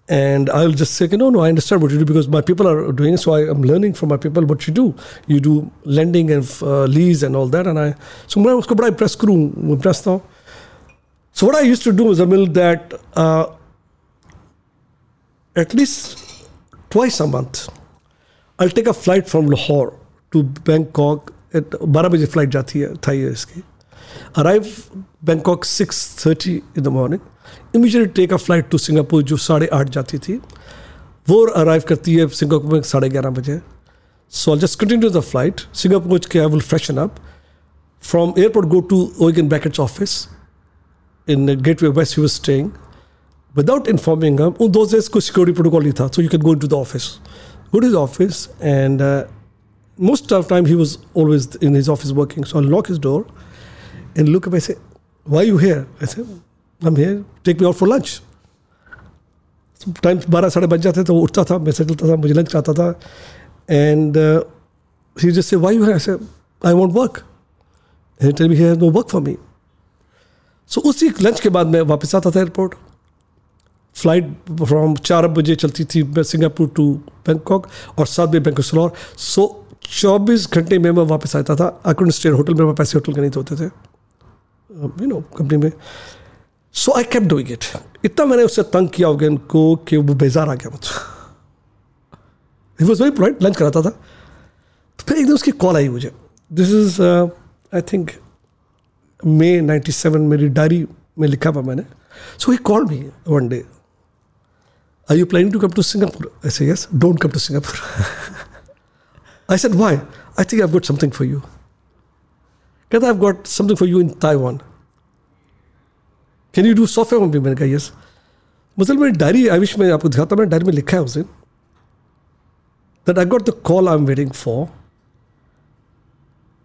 And I'll just say, no, no, I understand what you do because my people are doing it. So I am learning from my people what you do. You do lending and uh, lease and all that. And I, so मैं उसको बड़ा impress करूँ, impress था. So what I used to do is, Amil, that uh, at least twice a month, I'll take a flight from Lahore to Bangkok. At 12 बजे flight जाती है था ये इसकी. Arrive Bangkok 6:30 in the morning. Immediate take a flight to Singapore जो साढ़े आठ जाती थी। वो अराइव करती है सिंगापुर में साढ़े ग्यारह बजे। So I just continue the flight Singapore पहुँच के I will freshen up from airport go to Og Beckett's office in gate way west you staying without informing हम उन दो कोई सिक्योरिटी प्रोटोकॉल ही था so you can go in to the office go is office and most of time he was always in his office working so I lock his door and look वैसे Y you here ऐसे "I'm here. Take me out for lunch." Time बारह साढ़े बज जाते तो उठता था, मैं चलता था, मुझे लंच आता था। And he just say why है I want work tell me he has no work for me so उसी लंच के बाद मैं वापस आता था एयरपोर्ट फ़्लाइट फ्रॉम चार बजे चलती थी मैं सिंगापुर टू बैंकॉक और सात बजे बैंक सो चौबीस घंटे में मैं वापस आता था। आई कुड स्टे होटल में पैसे होटल के नहीं होते थे। यू नो कंपनी में। So I kept doing it इतना मैंने उससे तंग किया होगा इनको कि वो बेजार आ गया मुझसे। He was very polite lunch कराता था। तो फिर एक दिन उसकी कॉल आई मुझे। This is I think May 97 मेरी डायरी में लिखा हुआ मैंने। So he call me one day are you planning to come to Singapore ऐसे yes don't come to Singapore I said why I think I got something for you कहता I got something for you in Taiwan can you do software company मैंने कहा yes मतलब मेरी diary Ayush में आपको दिखाता मैंने डायरी में लिखा है उस दिन that I got the call I am waiting for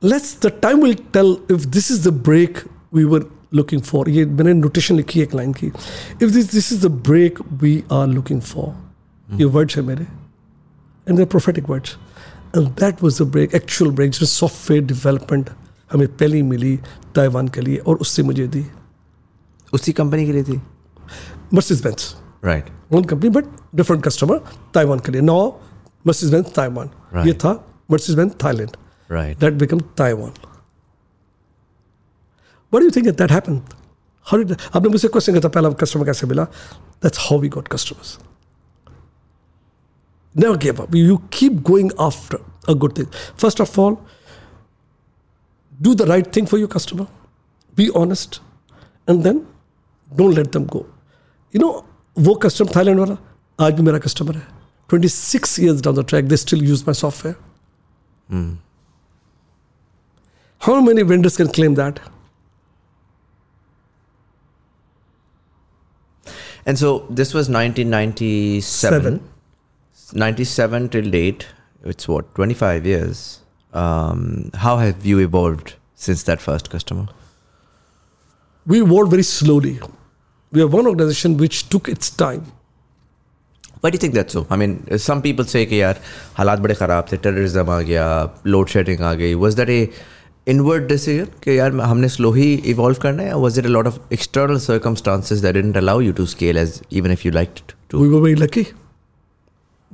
let's the time will tell if this is the break we were looking for ये मैंने नोटेशन लिखी है एक लाइन की. If this this is the break we are looking for ये hmm. Words है मेरे and prophetic words and that was the break actual break जिसमें सॉफ्टवेयर डिवेलपमेंट हमें पहली मिली ताइवान के लिए और उससे मुझे दी। उसी कंपनी के लिए थी Mercedes Benz right one company but different customer Taiwan के लिए now Mercedes Benz Taiwan Right. ये था Mercedes Benz Thailand right that became Taiwan what do you think that that happened How did आपने मुझसे question किया था पहला customer कैसे मिला that's how we got customers never give up you keep going after a good thing first of all do the right thing for your customer be honest and then don't let them go you know वो customer Thailand वाला आज भी मेरा customer है 26 years down the track they still use my software how many vendors can claim that And so this was 1997. Seven. 97 till date. It's what, 25 years. Um, how have you evolved since that first customer? we evolved very slowly we are one organization which took its time Why do you think that's so? I mean, some people say कि यार हालात बड़े ख़राब थे terrorism आ गया load shedding आ गई was that a inward decision कि यार हमने slow ही evolve करना है or was it a lot of external circumstances that didn't allow you to scale as even if you liked to? we were very lucky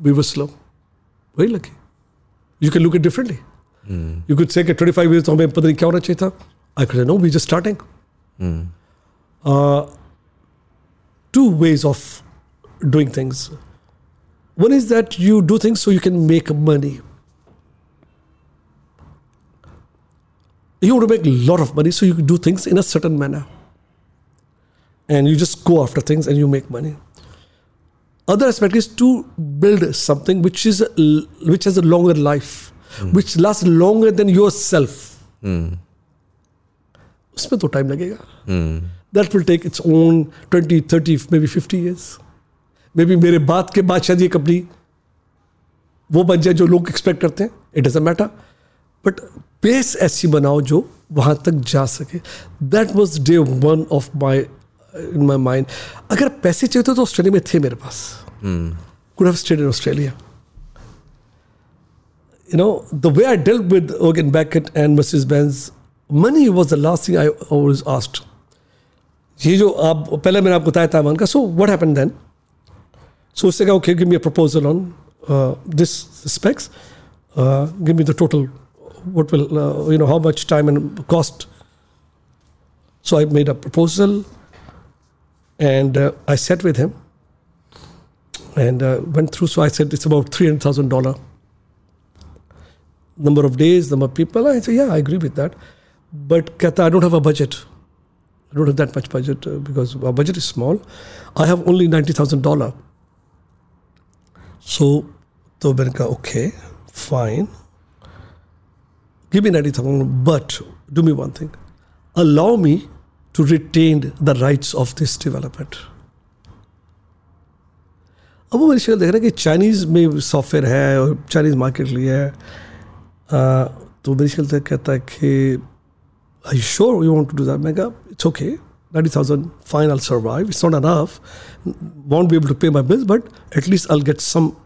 we were slow very lucky you can look at differently you could say कि 25 years तो हमें पता नहीं क्या होना चाहिए था I could say no we just starting uh, two ways of doing things one is that you do things so you can make money you want to make a lot of money so you do things in a certain manner and you just go after things and you make money other aspect is to build something which is which has a longer life which lasts longer than yourself उसमें तो time लगेगा That will take its own twenty thirty may be fifty years may be मेरे बाद के बाद शायद ये company वो बन जाए जो लोग एक्सपेक्ट करते हैं it doesn't matter but base ऐसी बनाओ जो वहाँ तक जा सके that was day one of my in my mind अगर पैसे चाहिए तो ऑस्ट्रेलिया में थे मेरे पास could have stayed in Australia You know, the way I dealt with Organ Beckett and Mrs. Benz, money was the last thing I always asked. ये जो आप, पहले मैंने आपको बताया ताइवान का so what happen then so उससे कहा give me a proposal on this specs give me the total what will you know how much time and cost so I made a proposal and I sat with him and went through so I said its about three hundred thousand dollar number of days number of people I yeah I agree with that but कहता I don't have a budget i don't have that much budget uh, because our budget is small i have only $90000 so तो मैंने कहा okay fine give me 90,000, but do me one thing. Allow me to retain the rights of this development. अब वो मेरी शक्ल देख रहा है कि चाइनीज़ में सॉफ्टवेयर है और चाइनीज़ मार्केट लिया है तो मेरी शक्ल कहता है कि I sure you want to do that मैं कहा it's okay. 90,000, fine, I'll survive. It's not enough. Won't be able to pay my bills, but at least I'll get some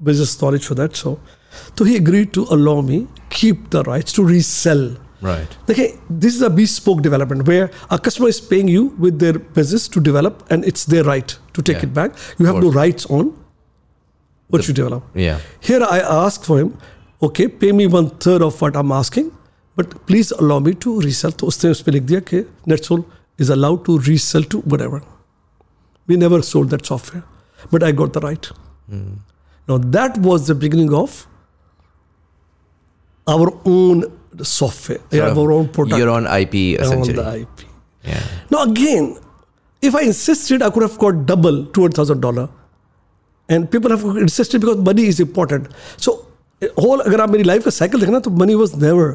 business storage for that. So, so he agreed to allow me keep the rights to resell. Right. Okay, this is a bespoke development where a customer is paying you with their business to develop, and it's their right to take yeah. it back. You have no rights on what the, you develop. Yeah. Here I ask for him, okay, pay me one third of what I'm asking, but please allow me to resell. तो उसने उस पर लिख दिया कि NetSol is allowed to resell to whatever. We never sold that software, but I got the right. Now that was the beginning of our own software, Sort of our own product, Your own IP on essentially. the IP. Yeah. Now again, if I insisted, I could have got double two hundred thousand dollar, and people have insisted because money is important. So whole अगर आप मेरी life का cycle देखना तो money was never.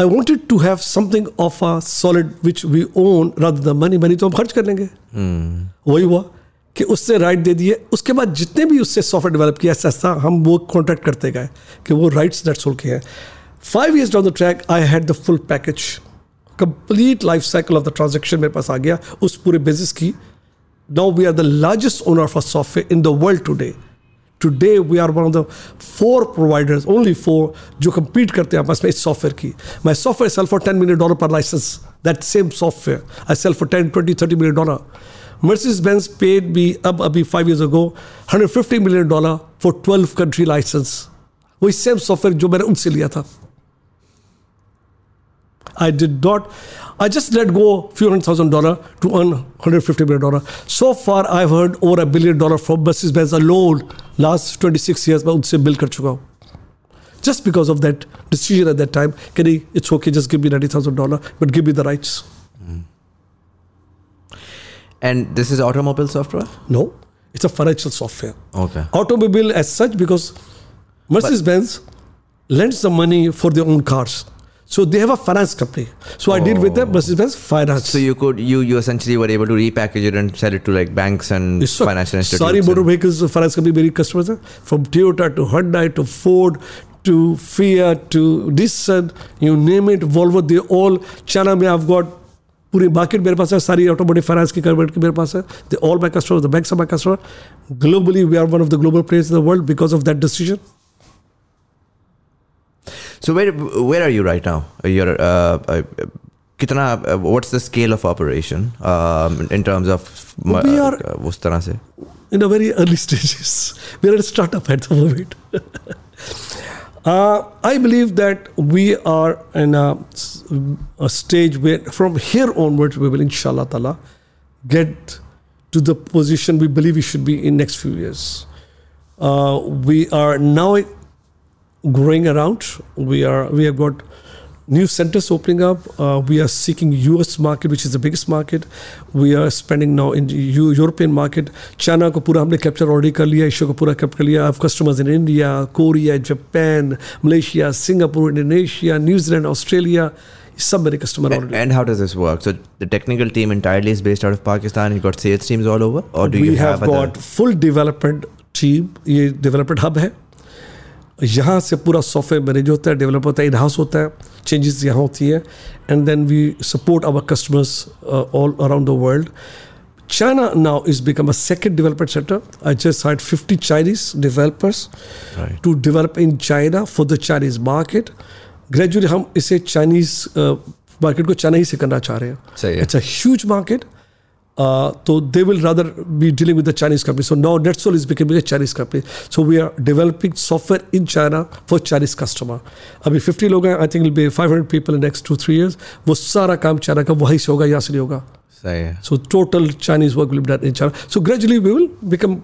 I wanted to have something of a solid which we own rather than money. Money तो हम खर्च कर लेंगे. वही हुआ कि उससे राइट दे दिए। उसके बाद जितने भी उससे सॉफ्टवेयर डेवलप किया ऐसा ऐसा हम वो कॉन्ट्रैक्ट करते गए कि वो राइट्स दैट सोल के हैं। Five years down the track I had the full package complete life cycle of the transaction मेरे पास आ गया उस पूरे बिज़नेस की। Now we are the largest owner of a software in the world today today we are one of the four providers only four जो compete करते हैं आपस में इस सॉफ्टवेयर की माई software cell for ten million dollar पर licence that same software I cell for ten twenty thirty million dollar Mercedes Benz paid me अब अभी five years ago 150 million dollar for 12 country license वही same software जो मैंने उनसे लिया था I did not. I just let go few hundred thousand dollar to earn 150 million dollar. So far, I've heard over a billion dollar from Mercedes Benz alone. Last 26 years, मैं उनसे bill कर चुका हूँ. Just because of that decision at that time, can he, it's okay, just give me ninety thousand dollar, but give me the rights. And this is automobile software? No, it's a financial software. Okay. Automobile as such because Mercedes Benz lends the money for their own cars. So they have a finance company. So I deal with them, Mercedes Benz Finance. So you could you you essentially were able to repackage it and sell it to like banks and इस वक्त financial institutes. सारी and- motor vehicles finance company मेरी customers हैं from Toyota to Hyundai to Ford to Fiat to Nissan you name it Volvo they all China में I've got पूरी market मेरे पास है सारी ऑटोमोटिव फाइनेंस की करवेट की मेरे पास है they all my customer the banks are my customer globally we are one of the global players in the world because of that decision so where where are you right now? You're uh, uh, uh, what's the scale of operation um, in terms of we are uh, in a very early <laughs> stages. We are a startup at the moment. <laughs> uh, I believe that we are in a, a, stage where from here onwards we will inshallah ta'ala get to the position we believe we should be in next few years. Uh, we are now growing around. We are we have got new centers opening up. Uh, we are seeking US market, which is the biggest market. We are spending now in Eu- European market. China को पूरा हमने capture already कर लिया, Asia को पूरा capture कर लिया. Have customers in India, Korea, Japan, Malaysia, Singapore, Indonesia, New Zealand, Australia. सब मेरे customer already. and how does this work? So the technical team entirely is based out of Pakistan. You got sales teams all over, or do we you have, have, got full development team ये development hub है यहाँ से पूरा software manage होता है develop होता है in-house होता है चेंजेस यहाँ होती है and then we support our customers all around the world China now is become a second development centre I just hired fifty Chinese developers to develop in China for the Chinese market gradually हम इसे Chinese market uh, को China ही से करना चाह रहे हैं। It's a market तो they will rather be dealing with the Chinese company so now NetSol is becoming a Chinese company so we are developing software in China for Chinese customer अभी 50 लोग हैं I think will be 500 people in next two three years वो सारा काम China का वहीं से होगा यहाँ से नहीं होगा। सही है। So total Chinese work will done in China so gradually we will become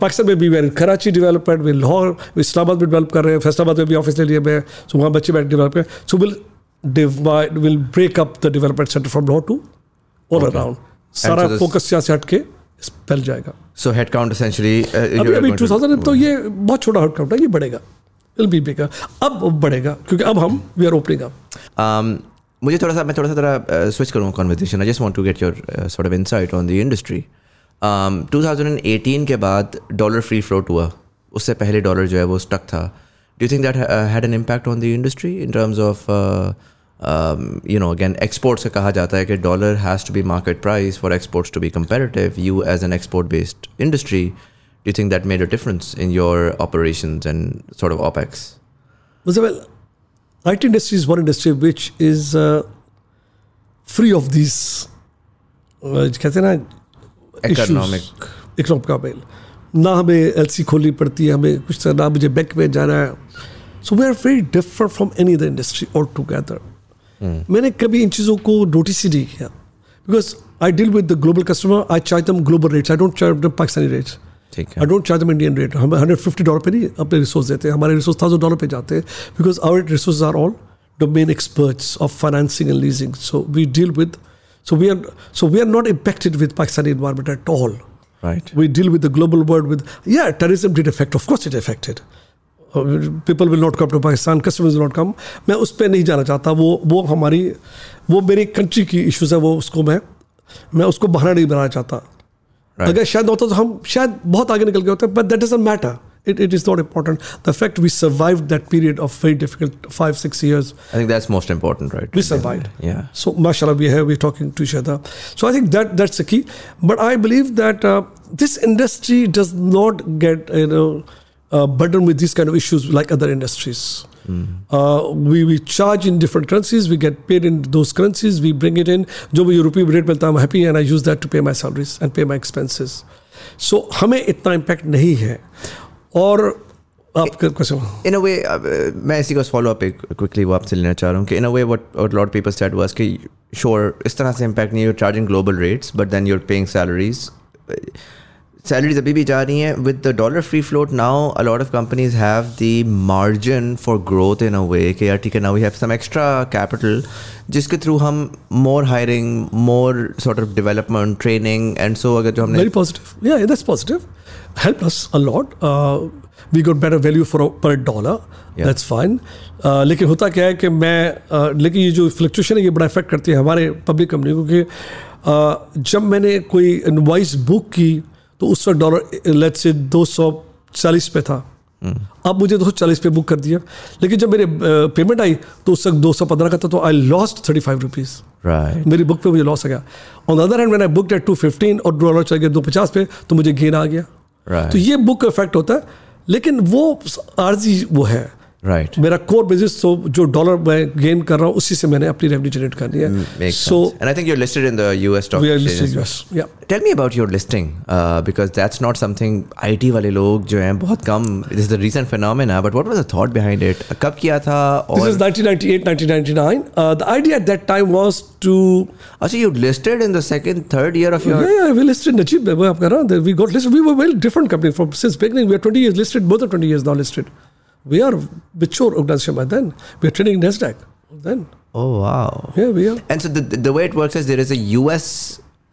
Pakistan में भी कराची डेवलपमेंट में लाहौर इस्लामाबाद में डेवलप कर रहे हैं फैसलाबाद में भी ऑफ़िस ले लिए मैं सो वहाँ बच्चे बैठ डेवलप कर so will divide will break up the development center from Lahore to all Okay. around. सारा फोकस यहाँ से हट के फैल जाएगा So headcount essentially. Uh, अभी अभी to- 2000 तो ये बहुत छोटा हट काउंट है ये बढ़ेगा। विल बी बिगर अब बढ़ेगा क्योंकि अब हम वी आर ओपनिंग अप मुझे थोड़ा सा मैं थोड़ा सा तरह स्विच करूँगा conversation I just want to get your sort of insight on the industry 2018 के बाद डॉलर फ्री फ्लोट हुआ। उससे पहले डॉलर जो है वो स्टक था। Do think that had an impact on the industry in terms of you know again export से कहा जाता है कि dollar has to be market price for exports to be competitive. You as an export based industry do you think that made a difference in your operations and sort of opex? Well, IT industry is one industry which is uh, free of these uh, कहते हैं ना Economic. Economic का bill ना हमें L C खोलनी पड़ती है हमें कुछ ना मुझे बैंक में जाना है. So we are very different from any other industry altogether मैंने कभी इन चीज़ों को नोटिस ही नहीं किया। Because I deal with the global customer I charge them global rates I don't charge Pakistani rates I don't charge them Indian rate हम hundred fifty dollar पर नहीं अपने रिसोर्स देते हैं। हमारे रिसोर्स थाउज़ेंड डॉलर पर जाते हैं। Because our resource are all domain experts of financing and leasing so we deal with so we are so we are not impacted with Pakistani environment at all right we deal with the global world with या terrorism did affect of course it affected Uh, People will not come to Pakistan, customers will not come. मैं उस पर नहीं जाना चाहता वो वो हमारी वो मेरी कंट्री की इश्यूज़ है वो उसको मैं मैं उसको बहाना नहीं बनाना चाहता Right. अगर शायद होता तो हम शायद बहुत आगे निकल गए होते but that doesn't matter it, it is not important the fact we survived that period of very difficult five six years I think that's most important, right? we survived Yeah. so mashallah we have we're talking to each other so i think that that's the key but i believe that uh, this industry does not get you know uh, burdened with these kind of issues like other industries uh, we, we charge in different currencies we get paid in those currencies we bring it in जो भी यूरोपीय rate मिलता है I'm happy and I use that to pay my salaries and pay my expenses so हमें इतना impact नहीं है और आपका question in a way uh, मैं इसी का फॉलो अप एक क्विकली वो आपसे लेना चाह रहा हूँ कि in a way what what lot of people said was कि sure इस तरह से impact नहीं you're charging global rates but then you're paying salaries Salaries अभी भी जा रही हैं with the dollar free float now a lot of companies have the margin for growth in a way के यार ठीक है ना we have some extra capital जिसके थ्रू हम more hiring more sort of development training and so अगर जो हमने we got better value for per dollar that's fine लेकिन होता क्या है कि मैं uh, लेकिन ये जो फ्लक्चुएशन है ये बड़ा इफ़ेक्ट करती है हमारे पब्लिक कंपनी को कि uh, जब मैंने कोई इन्वाइस बुक की तो उस वक्त डॉलर लेट से दो सौ चालीस पे था। अब मुझे दो सौ चालीस पे बुक कर दिया। लेकिन जब मेरे पेमेंट आई तो उस वक्त दो सौ पंद्रह का था तो I lost thirty five rupees right. मेरी बुक पे मुझे लॉस आ गया। ऑन अदर हैंड मैंने बुक एट टू फिफ्टीन और डॉलर चल गया दो पचास पे तो मुझे गेन आ गया। Right. तो ये बुक का इफ़ेक्ट होता है। लेकिन वो आर्जी वो है। Right right. मेरा कोर बिज़नेस तो जो डॉलर मैं गेन कर रहा हूँ उसी से मैंने अपनी रेवेन्यू जनरेट कर है. So and I think you are listed in the US stock exchange tell me about your listing because that's not something IT वाले लोग जो हैं बहुत कम this is the recent phenomena but what was the thought behind it कब किया था और this is 1998 1999 the idea at that time was to अच्छा you listed in the second third year of your या वी लिस्टेड अचीव मैं आप कह रहा हूँ we got listed we were very different company from since beginning we are 20 years listed more than 20 years now listed We are mature organization by then. We are trading Nasdaq then. oh wow Yeah, we are. and so the, the way it works is there is a US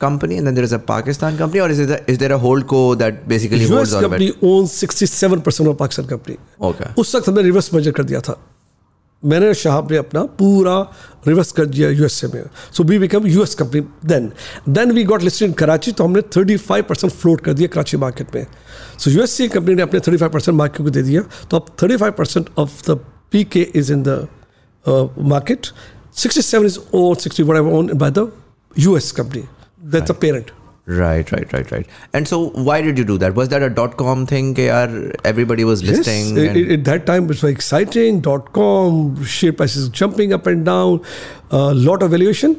company and then there is a Pakistan company or is, there is there a hold co that basically US holds all of company owns 67% of Pakistan company. okay उस वक्त हमने reverse merger कर दिया था मैंने शहाब ने अपना पूरा रिवर्स कर दिया यूएसए में। So we become US company then then we got listed in Karachi तो हमने 35 परसेंट फ्लोट कर दिया कराची मार्केट में। सो यूएससी कंपनी ने अपने 35 परसेंट मार्केट को दे दिया। तो अब 35 percent of the P K is in the market 67 is own 60 whatever owned by the US company. That's a parent. Right, right, right, right. And so, why did you do that? Was that a dot com thing? कि यार everybody was listing. Yes, and- at, at that time it was very exciting. Dot com share prices jumping up and down, a lot of valuation.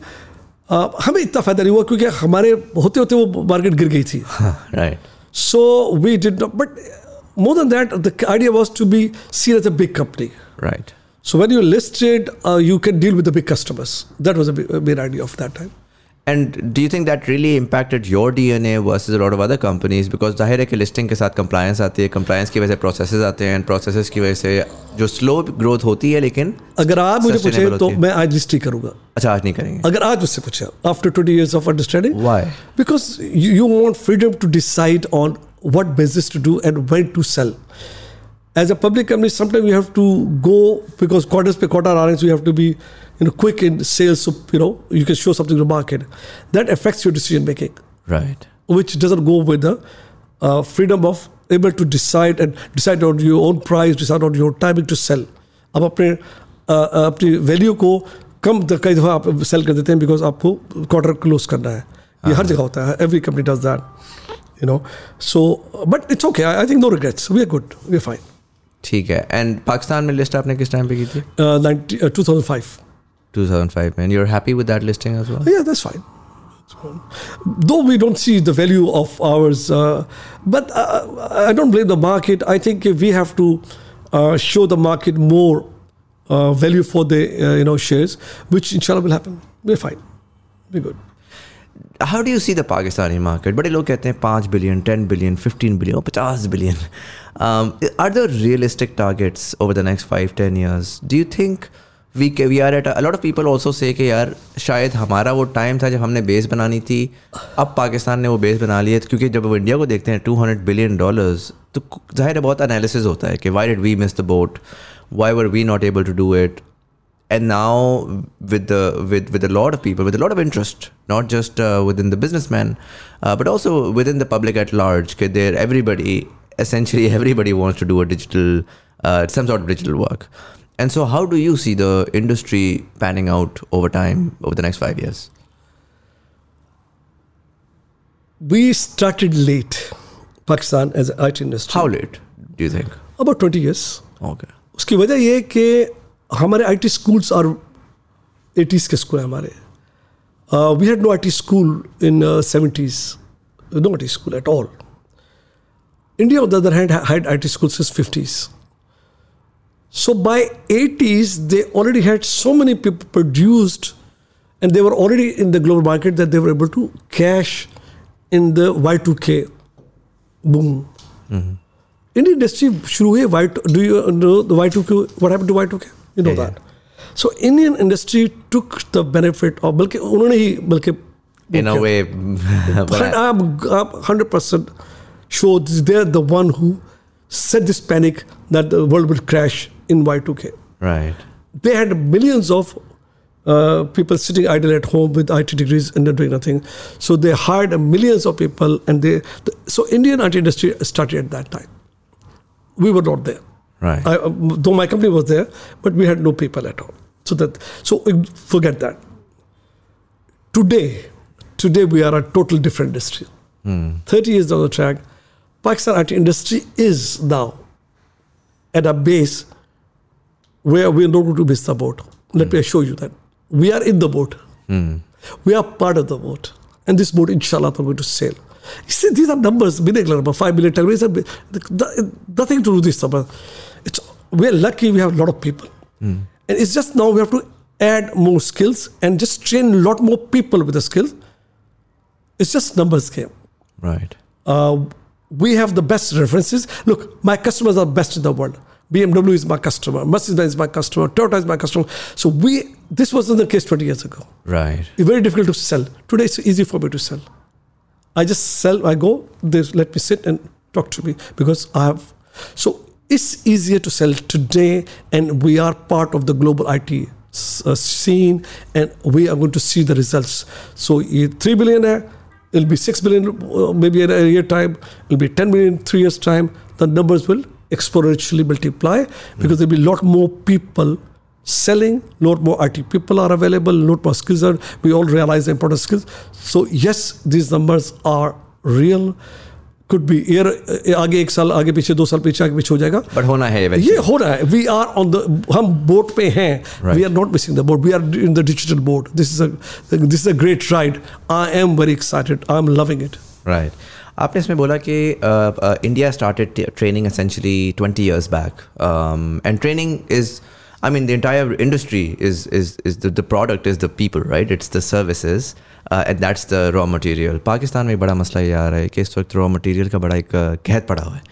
Uh, हमें इतना फायदा नहीं हुआ क्योंकि हमारे होते होते वो मार्केट गिर गई थी right. So we did not but more than that the idea was to be seen as a big company Right. So when you're listed, uh, you can deal with the big customers. That was a big, a big idea of that time. And do you think that really impacted your DNA versus a lot of other companies? Because जाहिर है कि listing के साथ compliance आती है compliance की वजह से processes आते हैं and processes की वजह से जो slow growth होती है लेकिन अगर आप मुझे पूछे Sustainable तो होती है। मैं आज लिस्ट ही करूंगा अच्छा आज नहीं करेंगे अगर आज मुझसे पूछे after twenty years of understanding Why? because you, you want freedom to decide on what business to do and when to sell as a public company sometimes you have to go because quarters per quarter are so you have to be you know quick in sales so you know you can show something to the market that affects your decision making Right. which doesn't go with the uh, freedom of able to decide and decide on your own price, decide on your timing to sell. अब अपने uh, uh, अपनी value को come the- कई दफ़ा आप cell कर देते हैं बिकॉज आपको क्वार्टर क्लोज करना है ये हर जगह होता है every company does that you know so but it's okay I think no regrets we are good we are fine ठीक है एंड पाकिस्तान में लिस्ट आपने किस टाइम पे की थी टू थाउजेंड फाइव 2005 में you're happy with that listing as well Yeah, that's fine. Though we don't see the value of ours, uh, but uh, I don't blame the market. I think we have to uh, show the market more uh, value for the uh, you know shares, which inshallah will happen. We're fine. We're good. how do you see the Pakistani market? बड़े लोग कहते हैं पाँच billion ten billion fifteen billion पचास billion are the realistic targets over the next five ten years do you think we के we are at a lot of people also say के यार, शायद हमारा वो टाइम था जब हमने बेस बनानी थी। अब पाकिस्तान ने वो बेस बना लिया क्योंकि जब हम इंडिया को देखते हैं टू हंड्रेड बिलियन डॉलर्स तो ज़ाहिर है बहुत एनालिसिस होता है कि why did we miss the boat why were we not able to do it and now with with with a of people with a of interest not just with in the businessman but also with in the public at large के there everybody essentially everybody wants to do a digital some sort work and so how do you see the industry panning out over time over the next five years We started late, Pakistan as an IT industry. how late do you think About 20 years. okay उसकी वजह ये है कि हमारे I T schools और eighties के school हैं हमारे we had no I T school in seventies no I T school at all India on the other hand had I T school since fifties So by 80s, they already had so many people produced, and they were already in the global market that they were able to cash in the Y2K boom. Indian industry शुरू हुई Y do you know the Y2K what happened to Y2K you know Yeah, that so Indian industry took the benefit of बल्कि उन्होंने ही बल्कि In a way, <laughs> but I- I'm, I'm 100% sure they're the one who set this panic that the world will crash in Y2K. right. They had millions of uh, people sitting idle at home with IT degrees and not doing nothing. So they hired millions of people, and they. The, so Indian IT industry started at that time. We were not there. Right. I, uh, though my company was there, but we had no people at all. So that so forget that. Today, today we are a total different industry. Thirty years down the track, Pakistan IT industry is now at a base where we are not going to miss the boat. Let hmm. me assure you that we are in the boat. Hmm. We are part of the boat, and this boat, inshallah, are going to sail. You see, these are numbers, million number, five million, ten million. it's a- the- Nothing to do with this number. It's we are lucky. We have a lot of people, hmm. and it's just now we have to add more skills and just train a lot more people with the skills. It's just numbers game. Right. Uh, we have the best references. Look, my customers are best in the world. BMW is my customer. Mercedes is my customer. Toyota is my customer. So we, this wasn't the case 20 years ago. Right. It's very difficult to sell. Today it's easy for me to sell. I just sell. I go. They let me sit and talk to me because I have. So it's easier to sell today, and we are part of the global IT uh, scene, and we are going to see the results. So ye three billion hai, it'll be six billion uh, maybe in a year time. It'll be ten million in three years time. The numbers will exponentially multiply because there'll be a lot more people selling, lot more IT people are available, lot more skills are. We all realize the importance of skills. So yes, these numbers are real. Could be year आगे एक साल आगे पीछे दो साल पीछे आगे पीछे हो जाएगा But होना है ये eventually. हो रहा है वी आर ऑन द हम बोट पे हैं. We are not missing the boat we are in the digital boat this is this is a great ride I am very excited I am loving it Right. आपने इसमें बोला कि India started training essentially 20 years back um, and training is I mean the entire industry is is is the, the product is the people right it's the services Uh, and the raw material. Pakistan में बड़ा मसला ये आ रहा है कि इस वक्त raw material का बड़ा एक uh, कहत पड़ा हुआ है।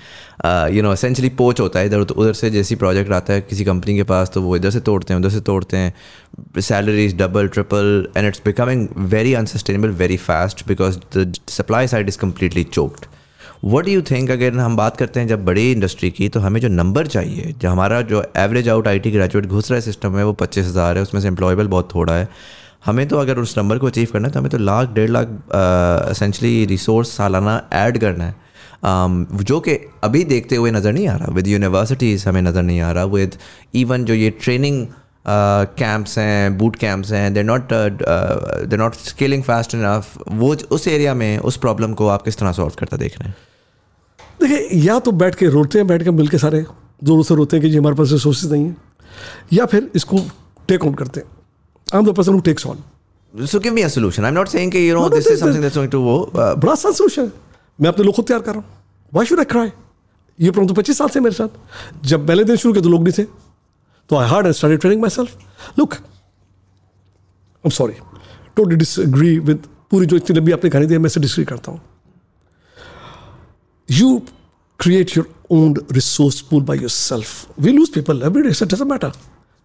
यू नो एसेंशली पोच होता है इधर उधर से जैसी प्रोजेक्ट आता है किसी कंपनी के पास तो वो इधर से तोड़ते हैं उधर से तोड़ते हैं। Salaries double triple and it's becoming very unsustainable very fast because the supply side is completely choked what you think अगर हम बात करते हैं जब बड़ी इंडस्ट्री की तो हमें जो नंबर चाहिए जो हमारा जो average out I T graduate घुस रहा है सिस्टम में वो पच्चीस हज़ार है उसमें से एम्प्लॉयबल बहुत थोड़ा है। हमें तो अगर उस नंबर को अचीव करना है तो हमें तो लाख डेढ़ लाख असेंशली रिसोर्स सालाना ऐड करना है। Um, जो कि अभी देखते हुए नज़र नहीं आ रहा। विद यूनिवर्सिटीज़ हमें नज़र नहीं आ रहा। विद इवन जो ये ट्रेनिंग कैंप्स हैं बूट कैंप्स हैं there not there not scaling fast enough वो उस एरिया में उस प्रॉब्लम को आप किस तरह सॉल्व करता देख रहे हैं? देखिए या तो बैठ के रोते हैं बैठ के मिल के सारे जोरों से रोते हैं कि जी हमारे पास रिसोर्सेज नहीं है या फिर इसको टेक ऑन करते हैं। Am the person who takes on So give me a solution. I'm not saying you know No, no, this is something that's going to वो बड़ा आसान सोल्यूशन मैं अपने लोग को तैयार कर रहा हूँ। वाई शुड आई क्राई ये प्रॉब्लम तो पच्चीस साल से मेरे साथ। जब पहले दिन शुरू किया तो लोग नहीं थे। तो I hired and started training myself look I am sorry totally disagree with पूरी जो इतनी लंबी आपने कहानी दी है मैं से डिसग्री करता हूँ। You create your own resource pool by yourself. We lose people every day, so it doesn't matter.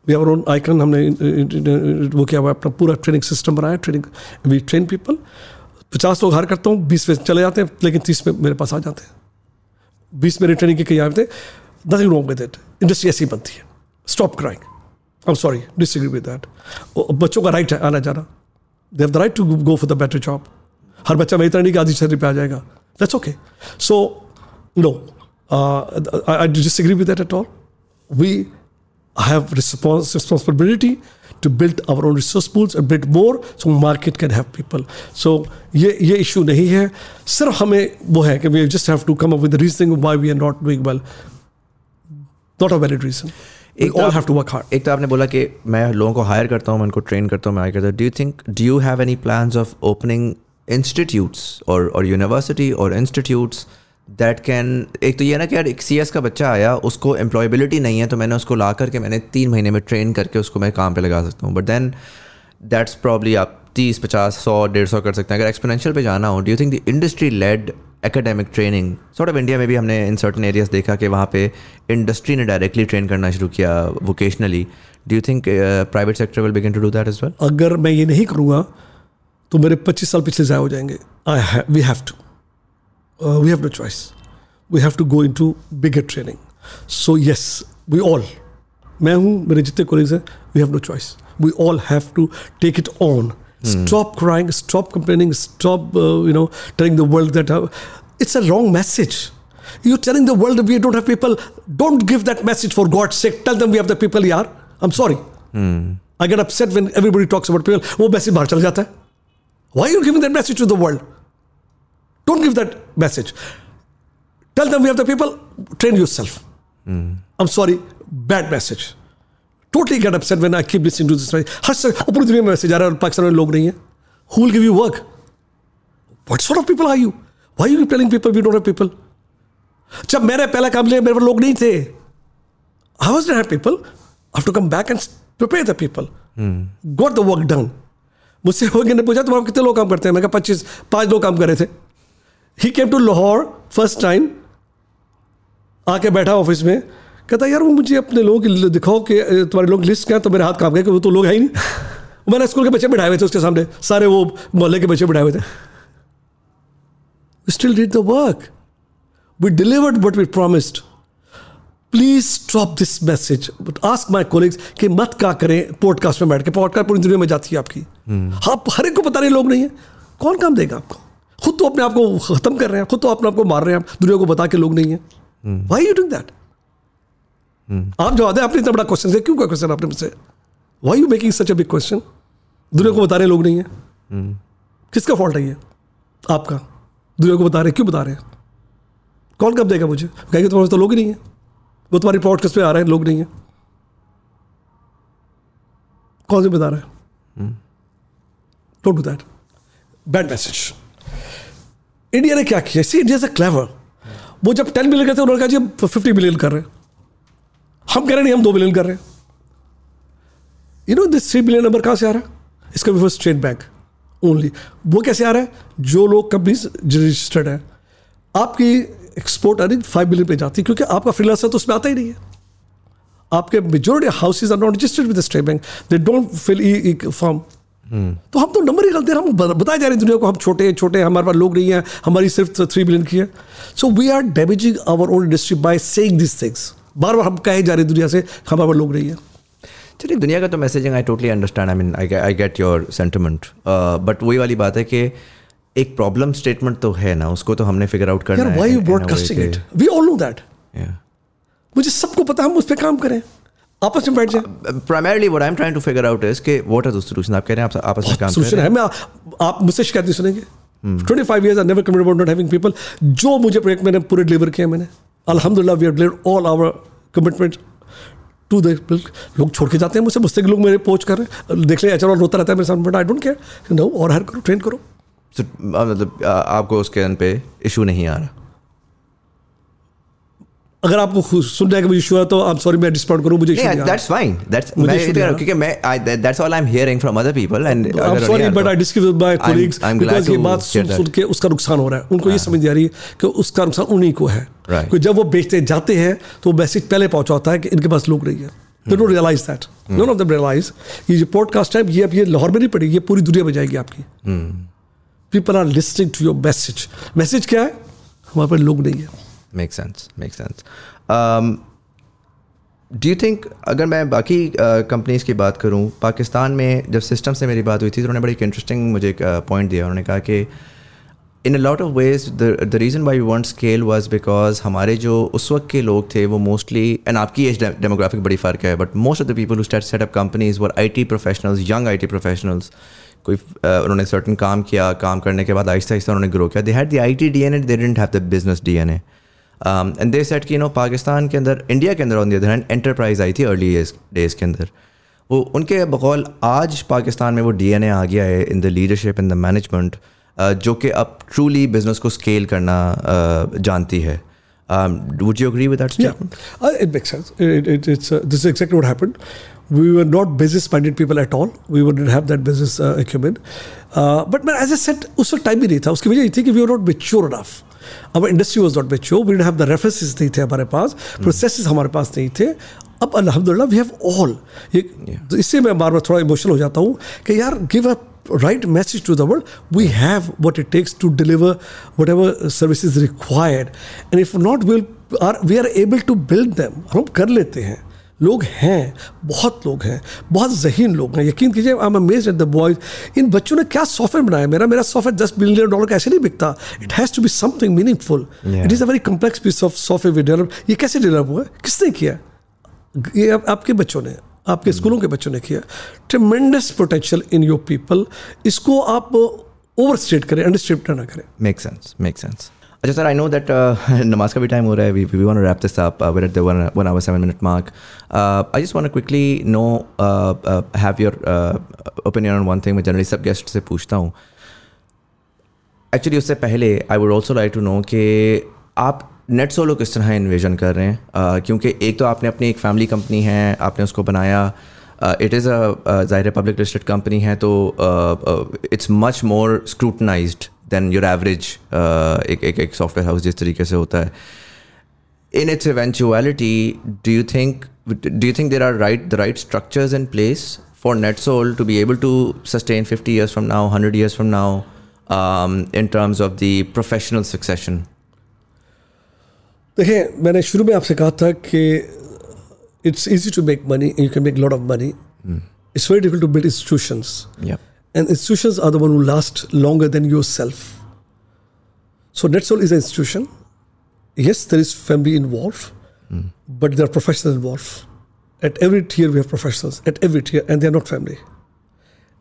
Have our own icon, हमने वो किया हुआ अपना पूरा ट्रेनिंग सिस्टम बनाया ट्रेनिंग वी ट्रेन पीपल पचास लोग हार करता हूँ बीस में चले जाते हैं लेकिन तीस में मेरे पास आ जाते हैं। बीस मेरी ट्रेनिंग के कहीं आते थे nothing wrong with it industry ऐसी बनती है। Stop crying I am sorry disagree with that बच्चों का राइट है आना जाना। They have the right to go for the better job हर बच्चा मेरी तरह नहीं कि आधी सैलरी पे आ जाएगा। That's okay so no I disagree with that at all we have respons- responsibility to build our own resource pools and build more so market can have people so ये ये issue नहीं है सिर्फ हमें वो है कि we just have to come up with the reasoning why we are not doing well not a valid reason we एक तो all आप- have to work hard एक तो आपने बोला कि मैं लोगों को हायर करता हूँ मैं उनको ट्रेन करता हूँ मैं हायर करता हूँ do you think do you have any plans of opening institutes और और यूनिवर्सिटी और इंस्टीट्यूट्स दैट कैन एक तो ये ना कि यार एक सी एस का बच्चा आया, उसको एम्प्लॉयबिलिटी नहीं है तो मैंने उसको ला करके मैंने तीन महीने में ट्रेन करके उसको मैं काम पे लगा सकता हूँ। बट देन दैट्स प्रॉब्ली आप तीस, पचास, सौ, डेढ़ सौ कर सकते हैं। अगर एक्सपोनेंशियल पे जाना हो do you think the industry led academic training sort of India में भी हमने इन सर्टन एरियाज़ देखा कि वहाँ पे इंडस्ट्री ने डायरेक्टली ट्रेन करना शुरू किया vocationally do you think private sector will begin to do that as well अगर मैं ये नहीं करूँगा तो मेरे पच्चीस साल पिछले ज़ाया हो जाएँगे। I we have to we have no choice we have to go in to bigger training so yes we all मैं हूँ मेरे जितने कोलीग्स हैं we have no choice we all have to take it on Stop crying, stop complaining, stop, uh, you know, telling the world that uh, it's a wrong message. You're telling the world that we don't have people. Don't give that message for God's sake. Tell them we have the people, yaar. I'm sorry. Hmm. I get upset when everybody talks about people. वो message बाहर चला जाता है. Why are you giving that message to the world? Don't give that message. Tell them we have the people. Train yourself. Hmm. I'm sorry. Bad message. Totally get upset when I keep listening to this हर से पूरी दुनिया में message आ रहा है पाकिस्तान में लोग नहीं है who will give you work what sort of people are you why you telling people we don't have people जब मैंने पहला काम लिया मेरे पर लोग नहीं थे I was have people have to come back and prepare the people got the work done मुझसे हो गया ने पूछा तुम्हारे कितने लोग काम करते हैं मैं कहा पच्चीस पाँच लोग काम कर रहे थे ही came to Lahore first time आके बैठा ऑफ़िस में कहता यार वो मुझे अपने लोग दिखाओ कि तुम्हारे लोग लिस्ट क्या तो मेरे हाथ काम गए कि वो तो लोग है ही नहीं। <laughs> मैंने स्कूल के बच्चे बिठाए हुए थे उसके सामने सारे वो मोहल्ले के बच्चे बिठाए हुए थे। Still did the work we delivered what we promised please stop this message but ask my colleagues कि मत क्या करें पॉडकास्ट में बैठ के। पॉडकास्ट पूरी दुनिया में जाती है आपकी। hmm. आप हर एक को बता रहे लोग नहीं है। कौन काम देगा आपको? खुद तो अपने आप को खत्म कर रहे हैं खुद तो अपने आप को मार रहे हैं आप दुनिया को बता के लोग नहीं है। वाई यू डूइंग दैट आप जवाब दें आपने इतना बड़ा क्वेश्चन क्यों का क्वेश्चन आपने मुझसे? Why you making such a big question दुनिया को बता रहे लोग नहीं है। हम्म। किसका फॉल्ट है ये? आपका। दुनिया को बता रहे क्यों बता रहे हैं? कौन कब देगा मुझे? कहेंगे तुम्हारे तो लोग ही नहीं है। वो तुम्हारी पॉडकास्ट पे आ रहे हैं लोग नहीं है। कौन से बता रहा है? Don't do that bad message India ने क्या किया? सी इंडिया से क्लेवर वो जब टेन मिलियन करते उन्होंने कहा, जी फिफ्टी मिलियन कर रहे हैं. हम कह रहे नहीं, हम दो बिलियन कर रहे हैं. You know this three billion number कहाँ से आ रहा है? इसका भी स्टेट बैंक ओनली वो कैसे आ रहा है? जो लोग कंपनीज़ रजिस्टर्ड है। आपकी एक्सपोर्ट अर्निंग फाइव बिलियन पे जाती है, क्योंकि आपका फ्रीलांसर तो उसमें आता ही नहीं है। आपके majority houses are not registered with State Bank they don't fill e form तो हम तो नंबर ही गलत हैं। हम बताए जा रहे हैं दुनिया को हम छोटे छोटे हमारे पास लोग नहीं हैं हमारी सिर्फ़ थ्री बिलियन की है। So we are damaging our own industry by saying this things बार बार हम कहे जा रहे हैं दुनिया से हमारे पर लोग रही है। चलिए दुनिया का तो messaging I totally understand I mean I I get your sentiment but वही वाली बात है कि एक प्रॉब्लम स्टेटमेंट तो है ना उसको तो हमने फिगर आउट करना है why you broadcasting it we all know that मुझे सबको पता हम उस पर काम करें। आपस में बैठ जाए। Primarily what I am trying to figure out is के व्हाट आर द सॉल्यूशन आप कह रहे हैं आप आपस में काम सॉल्यूशन है। मैं आप मुझसे शिकायत नहीं सुनेंगे। 25 five years I never committed about not having people जो मुझे प्रोजेक्ट मैंने पूरे डिलीवर किए मैंने। अल्हम्दुलिल्लाह we have delivered all our commitment to the लोग छोड़ के जाते हैं मुझसे। मुझसे लोग मेरे पोच कर रहे हैं। देख ले एच रोता रहता है मेरे सामने but I don't care no और हर करो ट्रेन करो। मतलब आपको उसके अन पे इशू नहीं आ रहा। अगर आपको सुन जाएगा मुझे इशू है तो आई एम सॉरी मैं डिस्पाउंड करूँ मुझे दैट्स फाइन दैट्स मैं क्योंकि मैं that's all I am hearing from other people and I am sorry but I discuss with my colleagues because ये बात सुन सुन के उसका नुकसान हो रहा है। उनको ये हाँ। समझ आ रही है कि उसका नुकसान उन्हीं को है। क्योंकि जब वो बेचते जाते हैं तो वो मैसेज पहले पहुँचा होता है कि इनके पास लोग नहीं है। They don't realize that none of them realize ये जो पॉडकास्ट है ये अब ये लाहौर में नहीं पड़ेगी ये पूरी दुनिया में जाएगी आपकी। People are listening to your message message क्या है? हमारे पास लोग नहीं है। Make sense make sense do you think अगर मैं बाकी कंपनीज़ uh, की बात करूँ पाकिस्तान में जब सिस्टम से मेरी बात हुई थी तो उन्होंने बड़ी एक इंटरेस्टिंग मुझे एक पॉइंट uh, दिया। उन्होंने कहा कि in a lot of ways the reason why won't scale was because हमारे जो उस वक्त के लोग थे वो मोस्टली एंड आपकी एज डेमोग्राफिक बड़ी फ़र्क है but most of the people who start set up companies were I T professionals young I T professionals कोई uh, उन्होंने सर्टन काम किया काम करने के बाद आहिस्ता आहिस्ता उन्होंने ग्रो किया। They had the I T D N A they didn't have the business D N A and they said कि नो पाकिस्तान के अंदर इंडिया के अंदर on the other hand enterprise आई थी अर्ली डेज़ के अंदर वो उनके बकौल आज पाकिस्तान में वो डी एन ए आ गया है in the leadership in the management uh, जो कि अब ट्रूली बिज़नेस को स्केल करना uh, जानती है um, would you agree with that statement? Yeah, uh, it makes sense. It, it, it's uh, this is exactly what happened. We were not business-minded people at all. We wouldn't have that business uh, acumen. Uh, but man, as I said, उस वक्त time भी नहीं था उसकी वजह ये थी कि we were not mature enough अब इंडस्ट्री वॉज़ नॉट बेच चो वी हैव द रेफरेंस नहीं थे हमारे पास. Hmm. प्रोसेस हमारे पास नहीं थे. अब अलहमदिल्ला वी हैव ऑल इससे मैं बार बार थोड़ा इमोशनल हो जाता हूँ कि यार give a right message to the world we have what it takes to deliver whatever service is required and if not we we are able to build them हम कर लेते हैं. लोग हैं बहुत लोग हैं बहुत जहीन लोग हैं। यकीन कीजिए I am amaze at the boys इन बच्चों ने क्या सॉफ्टवेयर बनाया? मेरा मेरा सॉफ्टवेयर दस बिलियन डॉलर का ऐसे नहीं बिकता। It has to be something meaningful it is a very complex piece of software we develop ये कैसे डेवलप हुआ? है? किसने किया? ये आप, आपके बच्चों ने आपके स्कूलों के बच्चों ने किया। Tremendous potential in your people इसको आप ओवर स्टेट करें अंडरस्टेट ना करें। Make sense make sense. अच्छा सर आई नो दैट नमाज़ का भी टाइम हो रहा है we we want to wrap this up hour seven minute mark. Uh, I just want to quickly know uh, uh, have your uh, opinion on one thing. मैं generally सब guest से पूछता हूँ। एक्चुअली उससे पहले I would also like to know कि आप net solo किस तरह इन्विजन कर रहे हैं? Uh, क्योंकि एक तो आपने अपनी एक फैमिली कंपनी है आपने उसको बनाया। इट इज़ अ ज़ाहिर पब्लिक लिस्टेड कंपनी है तो it's much more scrutinized than your average एक एक सॉफ्टवेयर हाउस जिस तरीके से होता है। In its eventuality do you think do you think there are right the right structures in place for Netsol to be able to sustain fifty years from now hundred years from now in terms of the professional succession देखिए मैंने शुरू में आपसे कहा था कि it's easy to make money you can make lot of money it's very difficult to build institutions and institutions are the one who last longer than yourself. So NetSol is an institution. Yes, there is family involved, but there are professionals involved. At every tier, we have professionals. At every tier, and they are not family.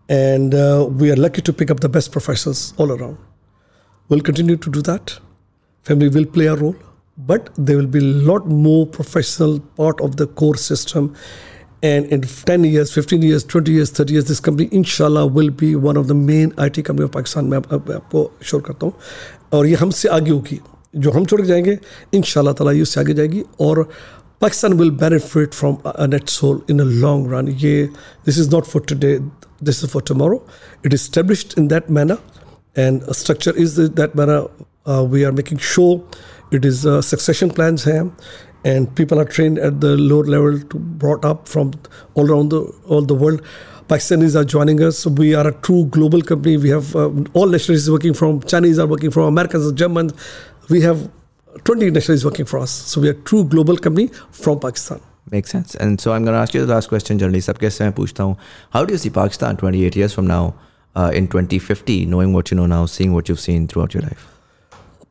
And uh, we are lucky to pick up the best professionals all around. We'll continue to do that. Family will play a role, but there will be a lot more professional part of the core system. And in 10 years, 15 years, 20 years, 30 years, this company, inshallah, will be one of the main IT company of Pakistan. मैं आप- आप- आपको sure करता हूँ और ये हमसे आगे होगी जो हम छोड़ के जाएँगे इन ताला ये उससे आगे जाएगी और Pakistan will benefit from Netsol in a long run ये this is not for today this is for tomorrow it is established in that manner and a structure is th- that manner uh, we are making sure it is uh, succession plans here and people are trained at the lower level to brought up from all around the all the world pakistanis are joining us we are a true global company we have uh, all nationalities working from chinese are working from americans germans we have 20 nationalities working for us so we are a true global company from pakistan Makes sense. And so I'm going to ask you the last question, generally. सबके से मैं पूछता हूँ How do you see Pakistan 28 years from now, uh, in 2050, knowing what you know now, seeing what you've seen throughout your life?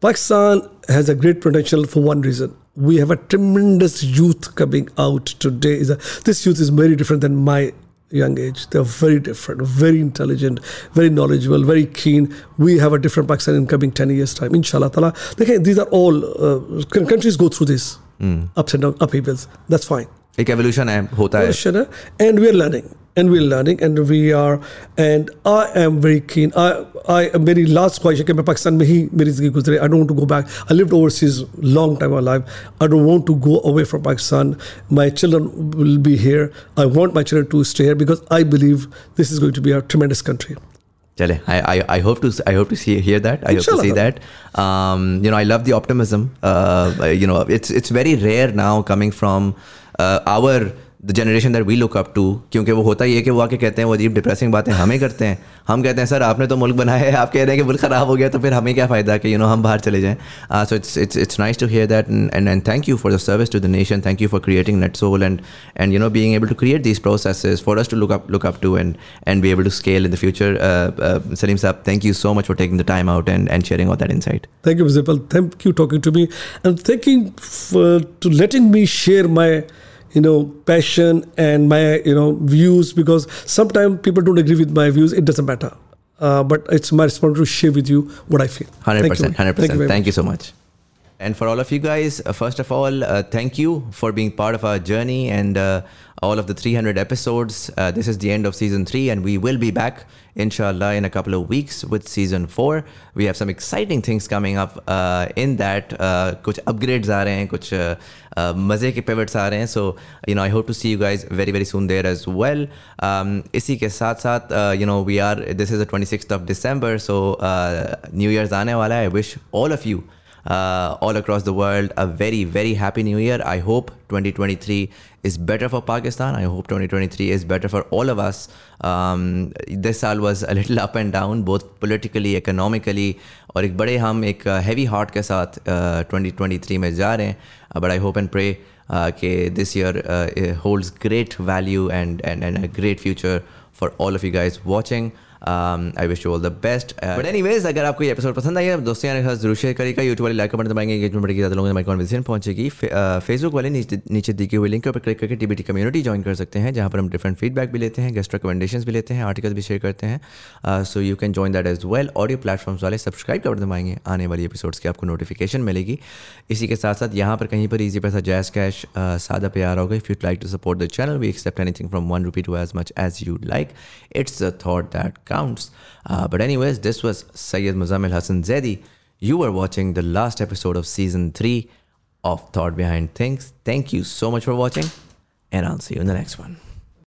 Pakistan has a great potential for one reason. We have a tremendous youth coming out today. Is a, this youth is very different than my young age. They're very different, very intelligent, very knowledgeable, very keen. We have a different Pakistan in coming 10 years' time. Inshallah ta'ala. Dekhiye, These are all, uh, c- countries go through this. Ups and downs, upheavals. That's fine. एक evolution है होता है Question, uh, and we're learning and we're learning and we are and I am very keen I I मेरी last ख्वाहिश है कि मैं पाकिस्तान में ही मेरी ज़िंदगी गुजरे I don't want to go back I lived overseas long time of my life I don't want to go away from Pakistan my children will be here I want my children to stay here because I believe this is going to be a tremendous country Chale, I, I, I hope to I hope to see hear that. I hope to Inshallah. see that. Um, you know, I love the optimism. Uh, you know, it's it's very rare now coming from uh, our the generation that we look up to क्योंकि वो होता ही है कि वो आके कहते हैं, वो अजीब डिप्रेसिंग बातें हमें करते हैं। हम कहते हैं, सर, आपने तो मुल्क बनाया है, आप कह रहे हैं कि मुल्क ख़राब हो गया तो फिर हमें क्या फ़ायदा कि यू नो हम बाहर चले जाएँ? So it's it's it's nice to hear that and and thank you for the service to the nation thank you for creating Netsol and and you know being able to create this process for us to look up look up to and and be able to scale in the future Salim sahab thank you so much for taking the time out and and sharing of that insight thank you thank you talking to me and thanking to letting me share my you know passion and my you know views because sometimes people don't agree with my views. It doesn't matter. Uh, but it's my responsibility to share with you what I feel. 100% Thank you. 100% Thank you thank you so much and for all of you guys, uh, first of all, uh, thank you for being part of our journey and uh, all of the 300 episodes. Uh, this is the end of season three, and we will be back, inshallah, in a couple of weeks with season four. We have some exciting things coming up uh, in that. Kuch upgrades aa rahe hain, kuch maze ke pivots aa rahe hain. So, you know, I hope to see you guys very, very soon there as well. Um, isi ke saath saath, you know, we are, this is the 26th of December, so uh, New Year's aane wala hai. I wish all of you uh, all across the world a very very happy new year i hope 2023 is better for pakistan i hope 2023 is better for all of us um, this saal was a little up and down both politically economically और एक बड़े हम एक heavy heart के साथ uh, 2023 में जा रहे हैं but I hope and pray कि this year holds great value and and and a great future for all of you guys watching I wish you all the best but anyways अगर आपको ये episode पसंद आइए दोस्तों यार खास ज़रूर शेयर करेगा यूट्यूब वाले लाइक कमेंट दबाएँगे एंगेजमेंट बढ़ेगी, ज़्यादा लोगों में कॉन्वर्सेशन पहुंचेगी। फेसबुक वाले नीचे दी हुई लिंक पर क्लिक करके टी टीबीटी कम्युनिटी ज्वाइन कर सकते हैं, जहाँ पर हम डिफरेंट फीडबैक भी लेते हैं गेस्ट रिकमेंडेशन भी लेते हैं आर्टिकल भी शेयर करते हैं। So you can join that as well audio platforms वाले सब्सक्राइब कर दबाएँगे। आने वाली एपिसोड्स की आपको नोटिफिकेशन मिलेगी। इसी के साथ साथ यहाँ पर कहीं पर ईजी पैसा जैस कैश सादा प्यार होगा if you like to support the channel we accept anything from one rupee to as much as you like it's the thought that accounts. Uh, but, anyways, this was Sayyid Muzammil Hassan Zaidi. You were watching the last episode of season three of Thought Behind Things. Thank you so much for watching, and I'll see you in the next one.